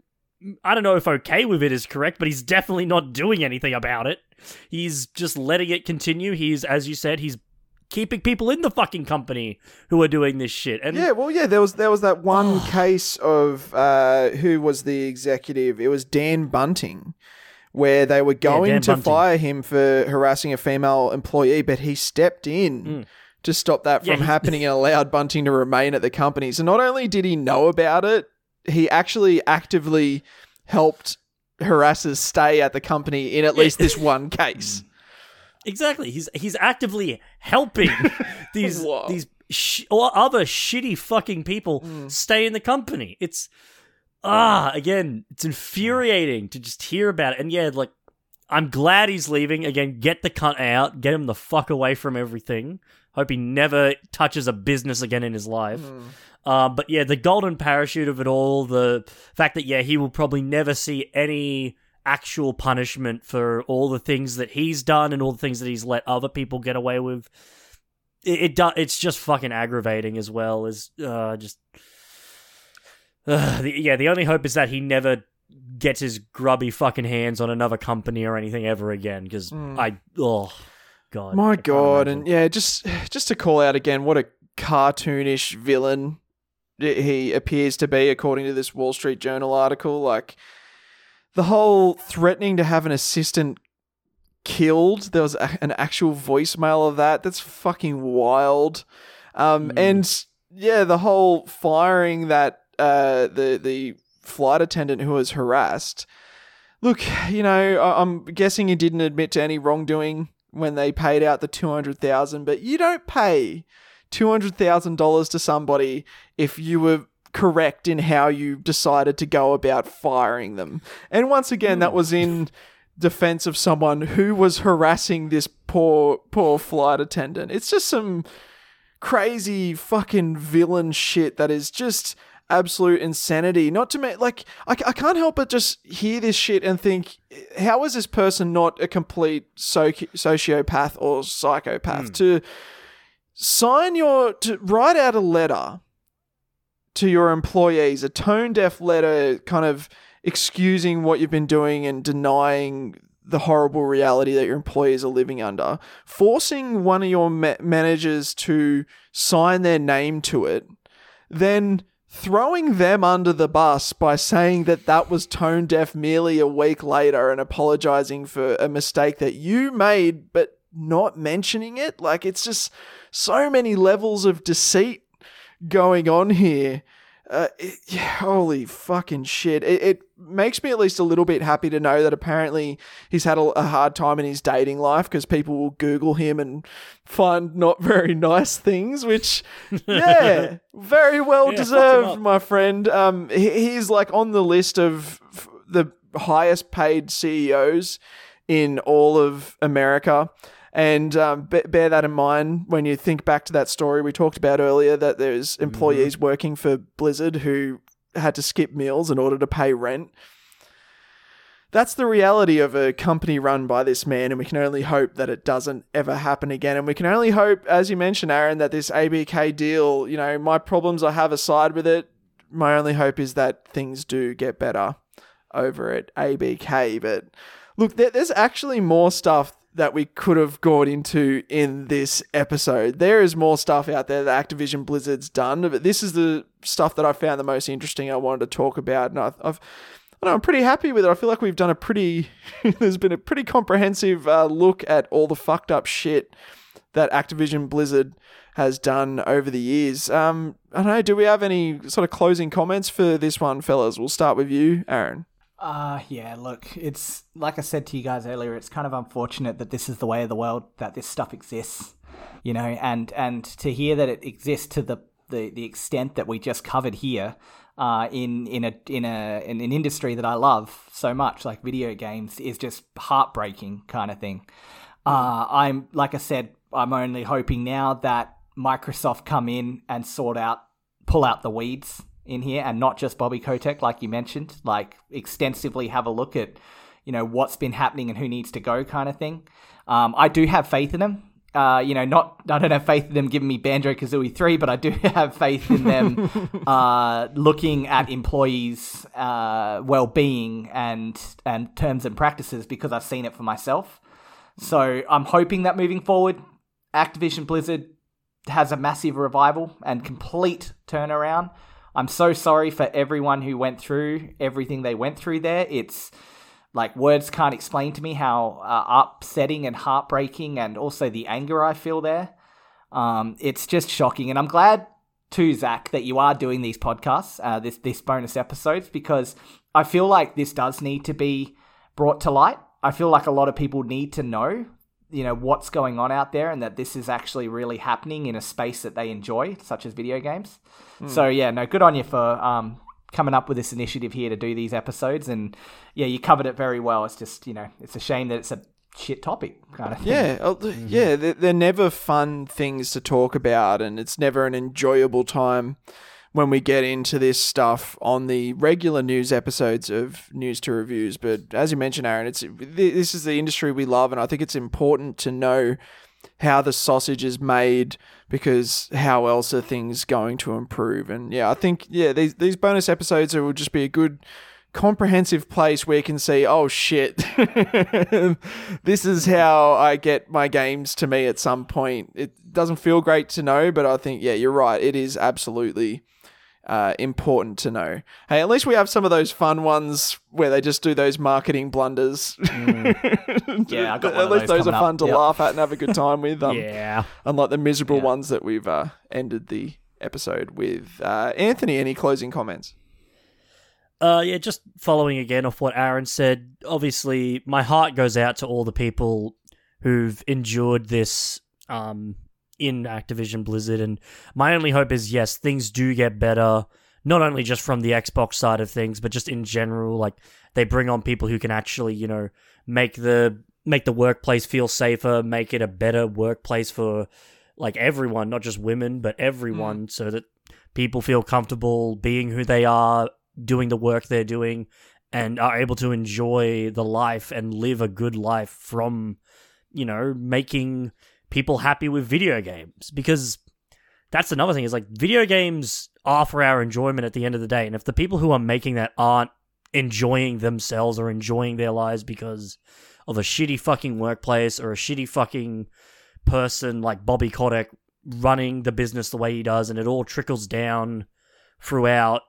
I don't know if okay with it is correct but he's definitely not doing anything about it. He's just letting it continue. He's as you said he's keeping people in the fucking company who are doing this shit and Yeah, well, yeah, there was there was that one case of uh, who was the executive? It was Dan Bunting, where they were going Dan to Bunting. fire him for harassing a female employee, but he stepped in to stop that Mm. Yeah, from happening and allowed Bunting to remain at the company. So not only did he know about it, he actually actively helped harassers stay at the company in at least this one case. Exactly. He's he's actively helping these Whoa. these sh- or other shitty fucking people stay in the company. It's ah again, it's infuriating to just hear about it. And yeah, like I'm glad he's leaving. Again, get the cunt out, get him the fuck away from everything. Hope he never touches a business again in his life. Uh, but yeah, the golden parachute of it all, the fact that yeah, he will probably never see any actual punishment for all the things that he's done and all the things that he's let other people get away with. It, it do, it's just fucking aggravating as well as uh, just uh, the, yeah. The only hope is that he never gets his grubby fucking hands on another company or anything ever again. Because I oh god, My God, and yeah, just just to call out again, what a cartoonish villain he appears to be, according to this Wall Street Journal article. Like the whole threatening to have an assistant killed. There was a, an actual voicemail of that. That's fucking wild. Um, and yeah, the whole firing that uh, the the flight attendant who was harassed. Look, you know, I- I'm guessing he didn't admit to any wrongdoing when they paid out the two hundred thousand, but you don't pay two hundred thousand dollars to somebody if you were correct in how you decided to go about firing them. And once again, that hmm. was in defense of someone who was harassing this poor poor flight attendant. It's just some crazy fucking villain shit that is just absolute insanity. Not to me, like, I, I can't help but just hear this shit and think, how is this person not a complete soci- sociopath or psychopath hmm. to sign your, to write out a letter to your employees, a tone deaf letter kind of excusing what you've been doing and denying the horrible reality that your employees are living under, forcing one of your ma- managers to sign their name to it, then throwing them under the bus by saying that that was tone deaf merely a week later and apologizing for a mistake that you made but not mentioning it. Like it's just so many levels of deceit going on here uh, it, yeah, holy fucking shit. It, it makes me at least a little bit happy to know that apparently he's had a, a hard time in his dating life because people will Google him and find not very nice things, which, yeah, very well him deserved, my friend. Um, he, he's like on the list of f- the highest paid CEOs in all of America. And um, be- bear that in mind when you think back to that story we talked about earlier that there's employees working for Blizzard who had to skip meals in order to pay rent. That's the reality of a company run by this man, and we can only hope that it doesn't ever happen again. And we can only hope, as you mentioned, Aaron, that this ABK deal, you know, my problems I have aside with it, my only hope is that things do get better over at ABK. But look, there, there's actually more stuff that we could have gone into in this episode. There is more stuff out there that Activision Blizzard's done, but this is the stuff that I found the most interesting. I wanted to talk about, and I've, I've I know, I'm pretty happy with it. I feel like we've done a pretty, there's been a pretty comprehensive uh, look at all the fucked up shit that Activision Blizzard has done over the years. Um, I don't know. Do we have any sort of closing comments for this one, fellas? We'll start with you, Aaron. Uh, yeah, look, it's like I said to you guys earlier, it's kind of unfortunate that this is the way of the world, that this stuff exists, you know, and, and to hear that it exists to the, the, the extent that we just covered here, uh, in, in a, in a, in an industry that I love so much, like video games, is just heartbreaking kind of thing. Uh, I'm, like I said, I'm only hoping now that Microsoft come in and sort out, pull out the weeds in here and not just Bobby Kotick, like you mentioned, like extensively have a look at, you know, what's been happening and who needs to go kind of thing. Um, I do have faith in them. Uh, you know, not I don't have faith in them giving me Banjo Kazooie three, but I do have faith in them uh, looking at employees' uh, well being and and terms and practices because I've seen it for myself. So I'm hoping that moving forward, Activision Blizzard has a massive revival and complete turnaround. I'm so sorry for everyone who went through everything they went through there. It's like words can't explain to me how uh, upsetting and heartbreaking and also the anger I feel there. Um, it's just shocking. And I'm glad to Zac that you are doing these podcasts, uh, this this bonus episodes, because I feel like this does need to be brought to light. I feel like a lot of people need to know, you know, what's going on out there, and that this is actually really happening in a space that they enjoy, such as video games. So yeah, no, good on you for um, coming up with this initiative here to do these episodes, and yeah, you covered it very well. It's just you know, it's a shame that it's a shit topic kind of thing. Yeah, uh, yeah, they're, they're never fun things to talk about, and it's never an enjoyable time when we get into this stuff on the regular news episodes of News to Reviews. But as you mentioned, Aaron, it's this is the industry we love, and I think it's important to know how the sausage is made because how else are things going to improve? And yeah, I think yeah, these these bonus episodes will just be a good comprehensive place where you can see, oh shit, this is how I get my games to me at some point. It doesn't feel great to know, but I think, yeah, you're right. It is absolutely uh, important to know. Hey, at least we have some of those fun ones where they just do those marketing blunders. Yeah, I got one at of least those those are fun up. to Yep. laugh at and have a good time with. Um, yeah. Unlike the miserable Yeah. ones that we've uh, ended the episode with. Uh, Anthony, any closing comments? Uh, yeah, just following again off what Aaron said. Obviously, my heart goes out to all the people who've endured this um, in Activision Blizzard, and my only hope is yes, things do get better. Not only just from the Xbox side of things, but just in general. Like they bring on people who can actually, you know, make the make the workplace feel safer, make it a better workplace for like everyone, not just women, but everyone, mm. so that people feel comfortable being who they are, doing the work they're doing and are able to enjoy the life and live a good life from you know making people happy with video games because that's another thing is like video games are for our enjoyment at the end of the day and if the people who are making that aren't enjoying themselves or enjoying their lives because of a shitty fucking workplace or a shitty fucking person like Bobby Kotick running the business the way he does and it all trickles down throughout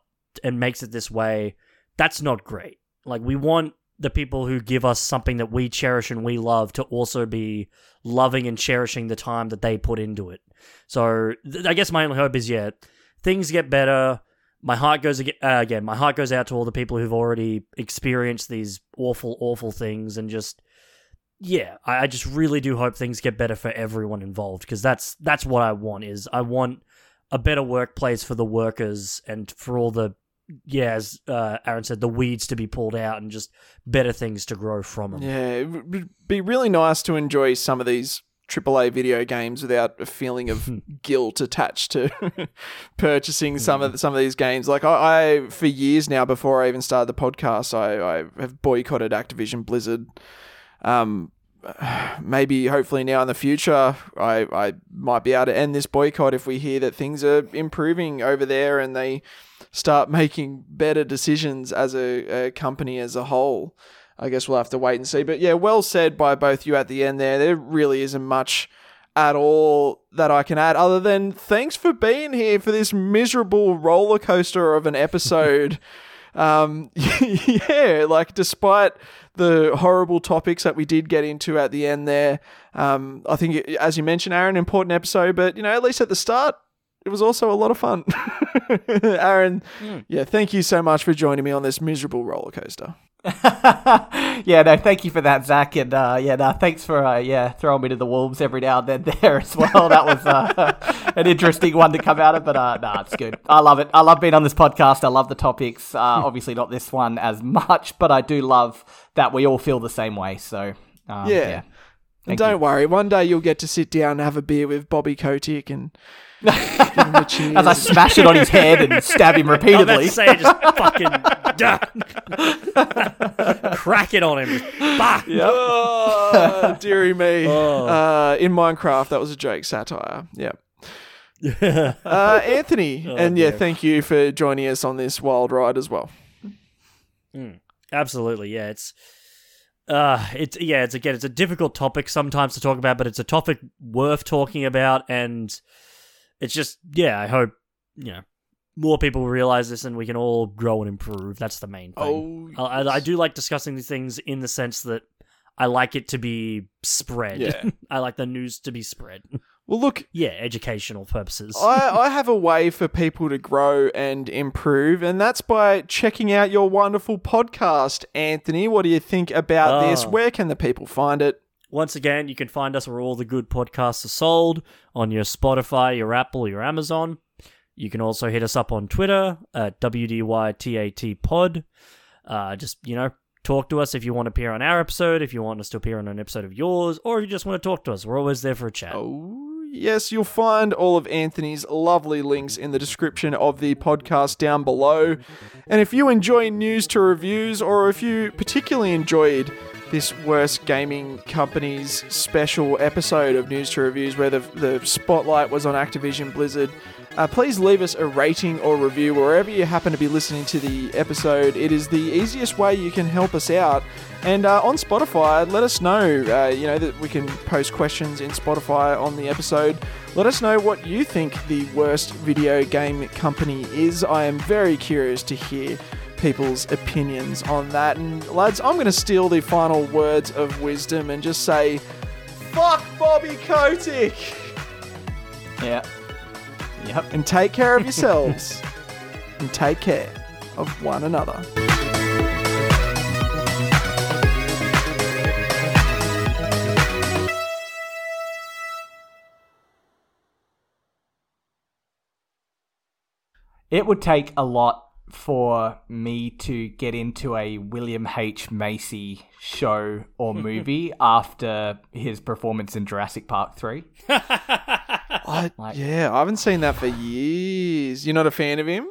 and makes it this way, that's not great. Like we want the people who give us something that we cherish and we love to also be loving and cherishing the time that they put into it. So th- I guess my only hope is yeah, things get better. My heart goes ag- uh, again. My heart goes out to all the people who've already experienced these awful, awful things, and just yeah, I, I just really do hope things get better for everyone involved because that's that's what I want. Is I want a better workplace for the workers and for all the yeah, as uh, Aaron said, the weeds to be pulled out and just better things to grow from them. Yeah, it would be really nice to enjoy some of these AAA video games without a feeling of guilt attached to purchasing some of some of these games. Like I, I, for years now, before I even started the podcast, I, I have boycotted Activision Blizzard. Um, maybe hopefully now in the future, I, I might be able to end this boycott if we hear that things are improving over there and they start making better decisions as a, a company as a whole. I guess we'll have to wait and see. But yeah, well said by both you at the end there. There really isn't much at all that I can add other than thanks for being here for this miserable roller coaster of an episode. um, yeah, like despite the horrible topics that we did get into at the end there, um, I think, as you mentioned, Aaron, important episode, but you know, at least at the start, it was also a lot of fun. Aaron, yeah, thank you so much for joining me on this miserable roller coaster. yeah, no, thank you for that, Zac, and uh, yeah, no, thanks for uh, yeah throwing me to the wolves every now and then there as well. That was uh, an interesting one to come out of, but uh, no, it's good. I love it. I love being on this podcast. I love the topics. Uh, obviously, not this one as much, but I do love that we all feel the same way. So um, Yeah. yeah. And don't you. worry, one day you'll get to sit down and have a beer with Bobby Kotick and give him a. As I smash it on his head and stab him I was about repeatedly. to say, just fucking crack it on him. Just, bah! oh, dearie me. Oh. Uh, in Minecraft, that was a joke satire. Yeah. Uh, Anthony, Oh, and yeah, dear. thank you for joining us on this wild ride as well. Absolutely, yeah. It's uh it's yeah, it's again it's a difficult topic sometimes to talk about, but it's a topic worth talking about and it's just yeah, I hope you know more people realize this and we can all grow and improve. That's the main thing. Oh, I, I- I do like discussing these things in the sense that I like it to be spread. Yeah. I like the news to be spread. Well, look, Yeah, educational purposes. I, I have a way for people to grow and improve, and that's by checking out your wonderful podcast. Anthony, what do you think about this? Ah. Where can the people find it? Once again, you can find us where all the good podcasts are sold on your Spotify, your Apple, your Amazon. You can also hit us up on Twitter at WDYTAT Pod. Uh, just, you know, talk to us if you want to appear on our episode, if you want us to appear on an episode of yours, or if you just want to talk to us. We're always there for a chat. Oh, yes, you'll find all of Anthony's lovely links in the description of the podcast down below. And if you enjoy news to reviews, or if you particularly enjoyed this Worst Gaming Company's special episode of News to Reviews, where the, the spotlight was on Activision Blizzard, uh, please leave us a rating or review wherever you happen to be listening to the episode. It is the easiest way you can help us out. And uh, on Spotify, let us know, uh, you know, that we can post questions in Spotify on the episode. Let us know what you think the worst video game company is. I am very curious to hear people's opinions on that. And lads, I'm going to steal the final words of wisdom and just say, fuck Bobby Kotick! Yeah. Yep. and take care of yourselves and take care of one another. It would take a lot for me to get into a William H. Macy show or movie after his performance in Jurassic Park 3. I, Like- yeah, I haven't seen that for years. You're not a fan of him?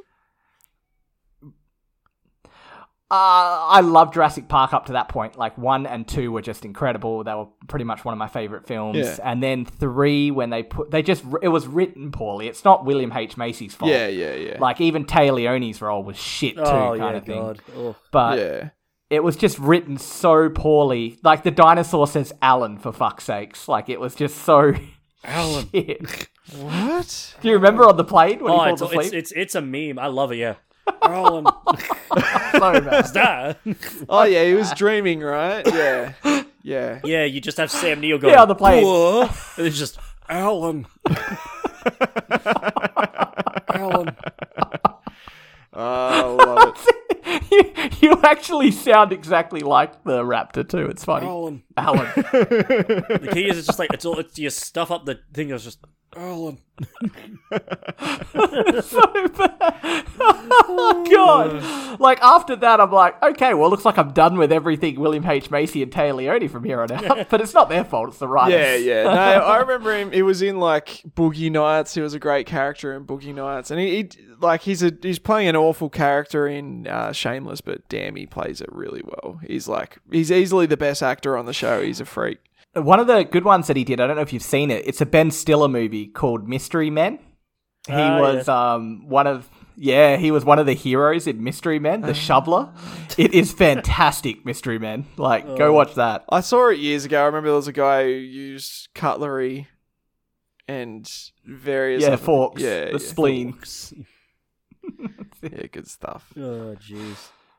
Uh, I love Jurassic Park up to that point. Like one and two were just incredible. They were pretty much one of my favorite films. Yeah. And then three, when they put, they just it was written poorly. It's not William H Macy's fault. Yeah, yeah, yeah. Like even Téa Leoni's role was shit too, oh, kind yeah, of thing. God. But yeah. it was just written so poorly. Like the dinosaur says Alan for fuck's sakes. Like it was just so Alan. shit. What? Do you remember on the plane when Oh, he it's, falls asleep? it's, it's, it's a meme. I love it, yeah. Alan. so bad. that. Oh, yeah, he was dreaming, right? Yeah. Yeah. Yeah, you just have Sam Neill going. Yeah, on the plane. "Whoa," And it's just Alan. Alan. Oh, I love it. you, you actually sound exactly like the raptor too. It's funny. Alan. Alan. The key is it's just like it's all it's you stuff up the thing. It's just Alan. so bad. oh god. Like after that I'm like, okay, well looks like I'm done with everything William H. Macy and Téa Leoni from here on out. but it's not their fault, it's the writers. Yeah, yeah. No, I remember him. He was in like Boogie Nights. He was a great character in Boogie Nights, and he, he like he's a he's playing an awful character in uh, Shameless, but damn, he plays it really well. He's like he's easily the best actor on the show. He's a freak. One of the good ones that he did, I don't know if you've seen it, it's a Ben Stiller movie called Mystery Men. He Ah, was um one of yeah, he was one of the heroes in Mystery Men, Ah. the shoveler. It is fantastic, Mystery Men. Like, Oh. go watch that. I saw it years ago. I remember there was a guy who used cutlery and various Yeah, other- forks, Yeah, the yeah. spleen. yeah, good stuff. Oh jeez.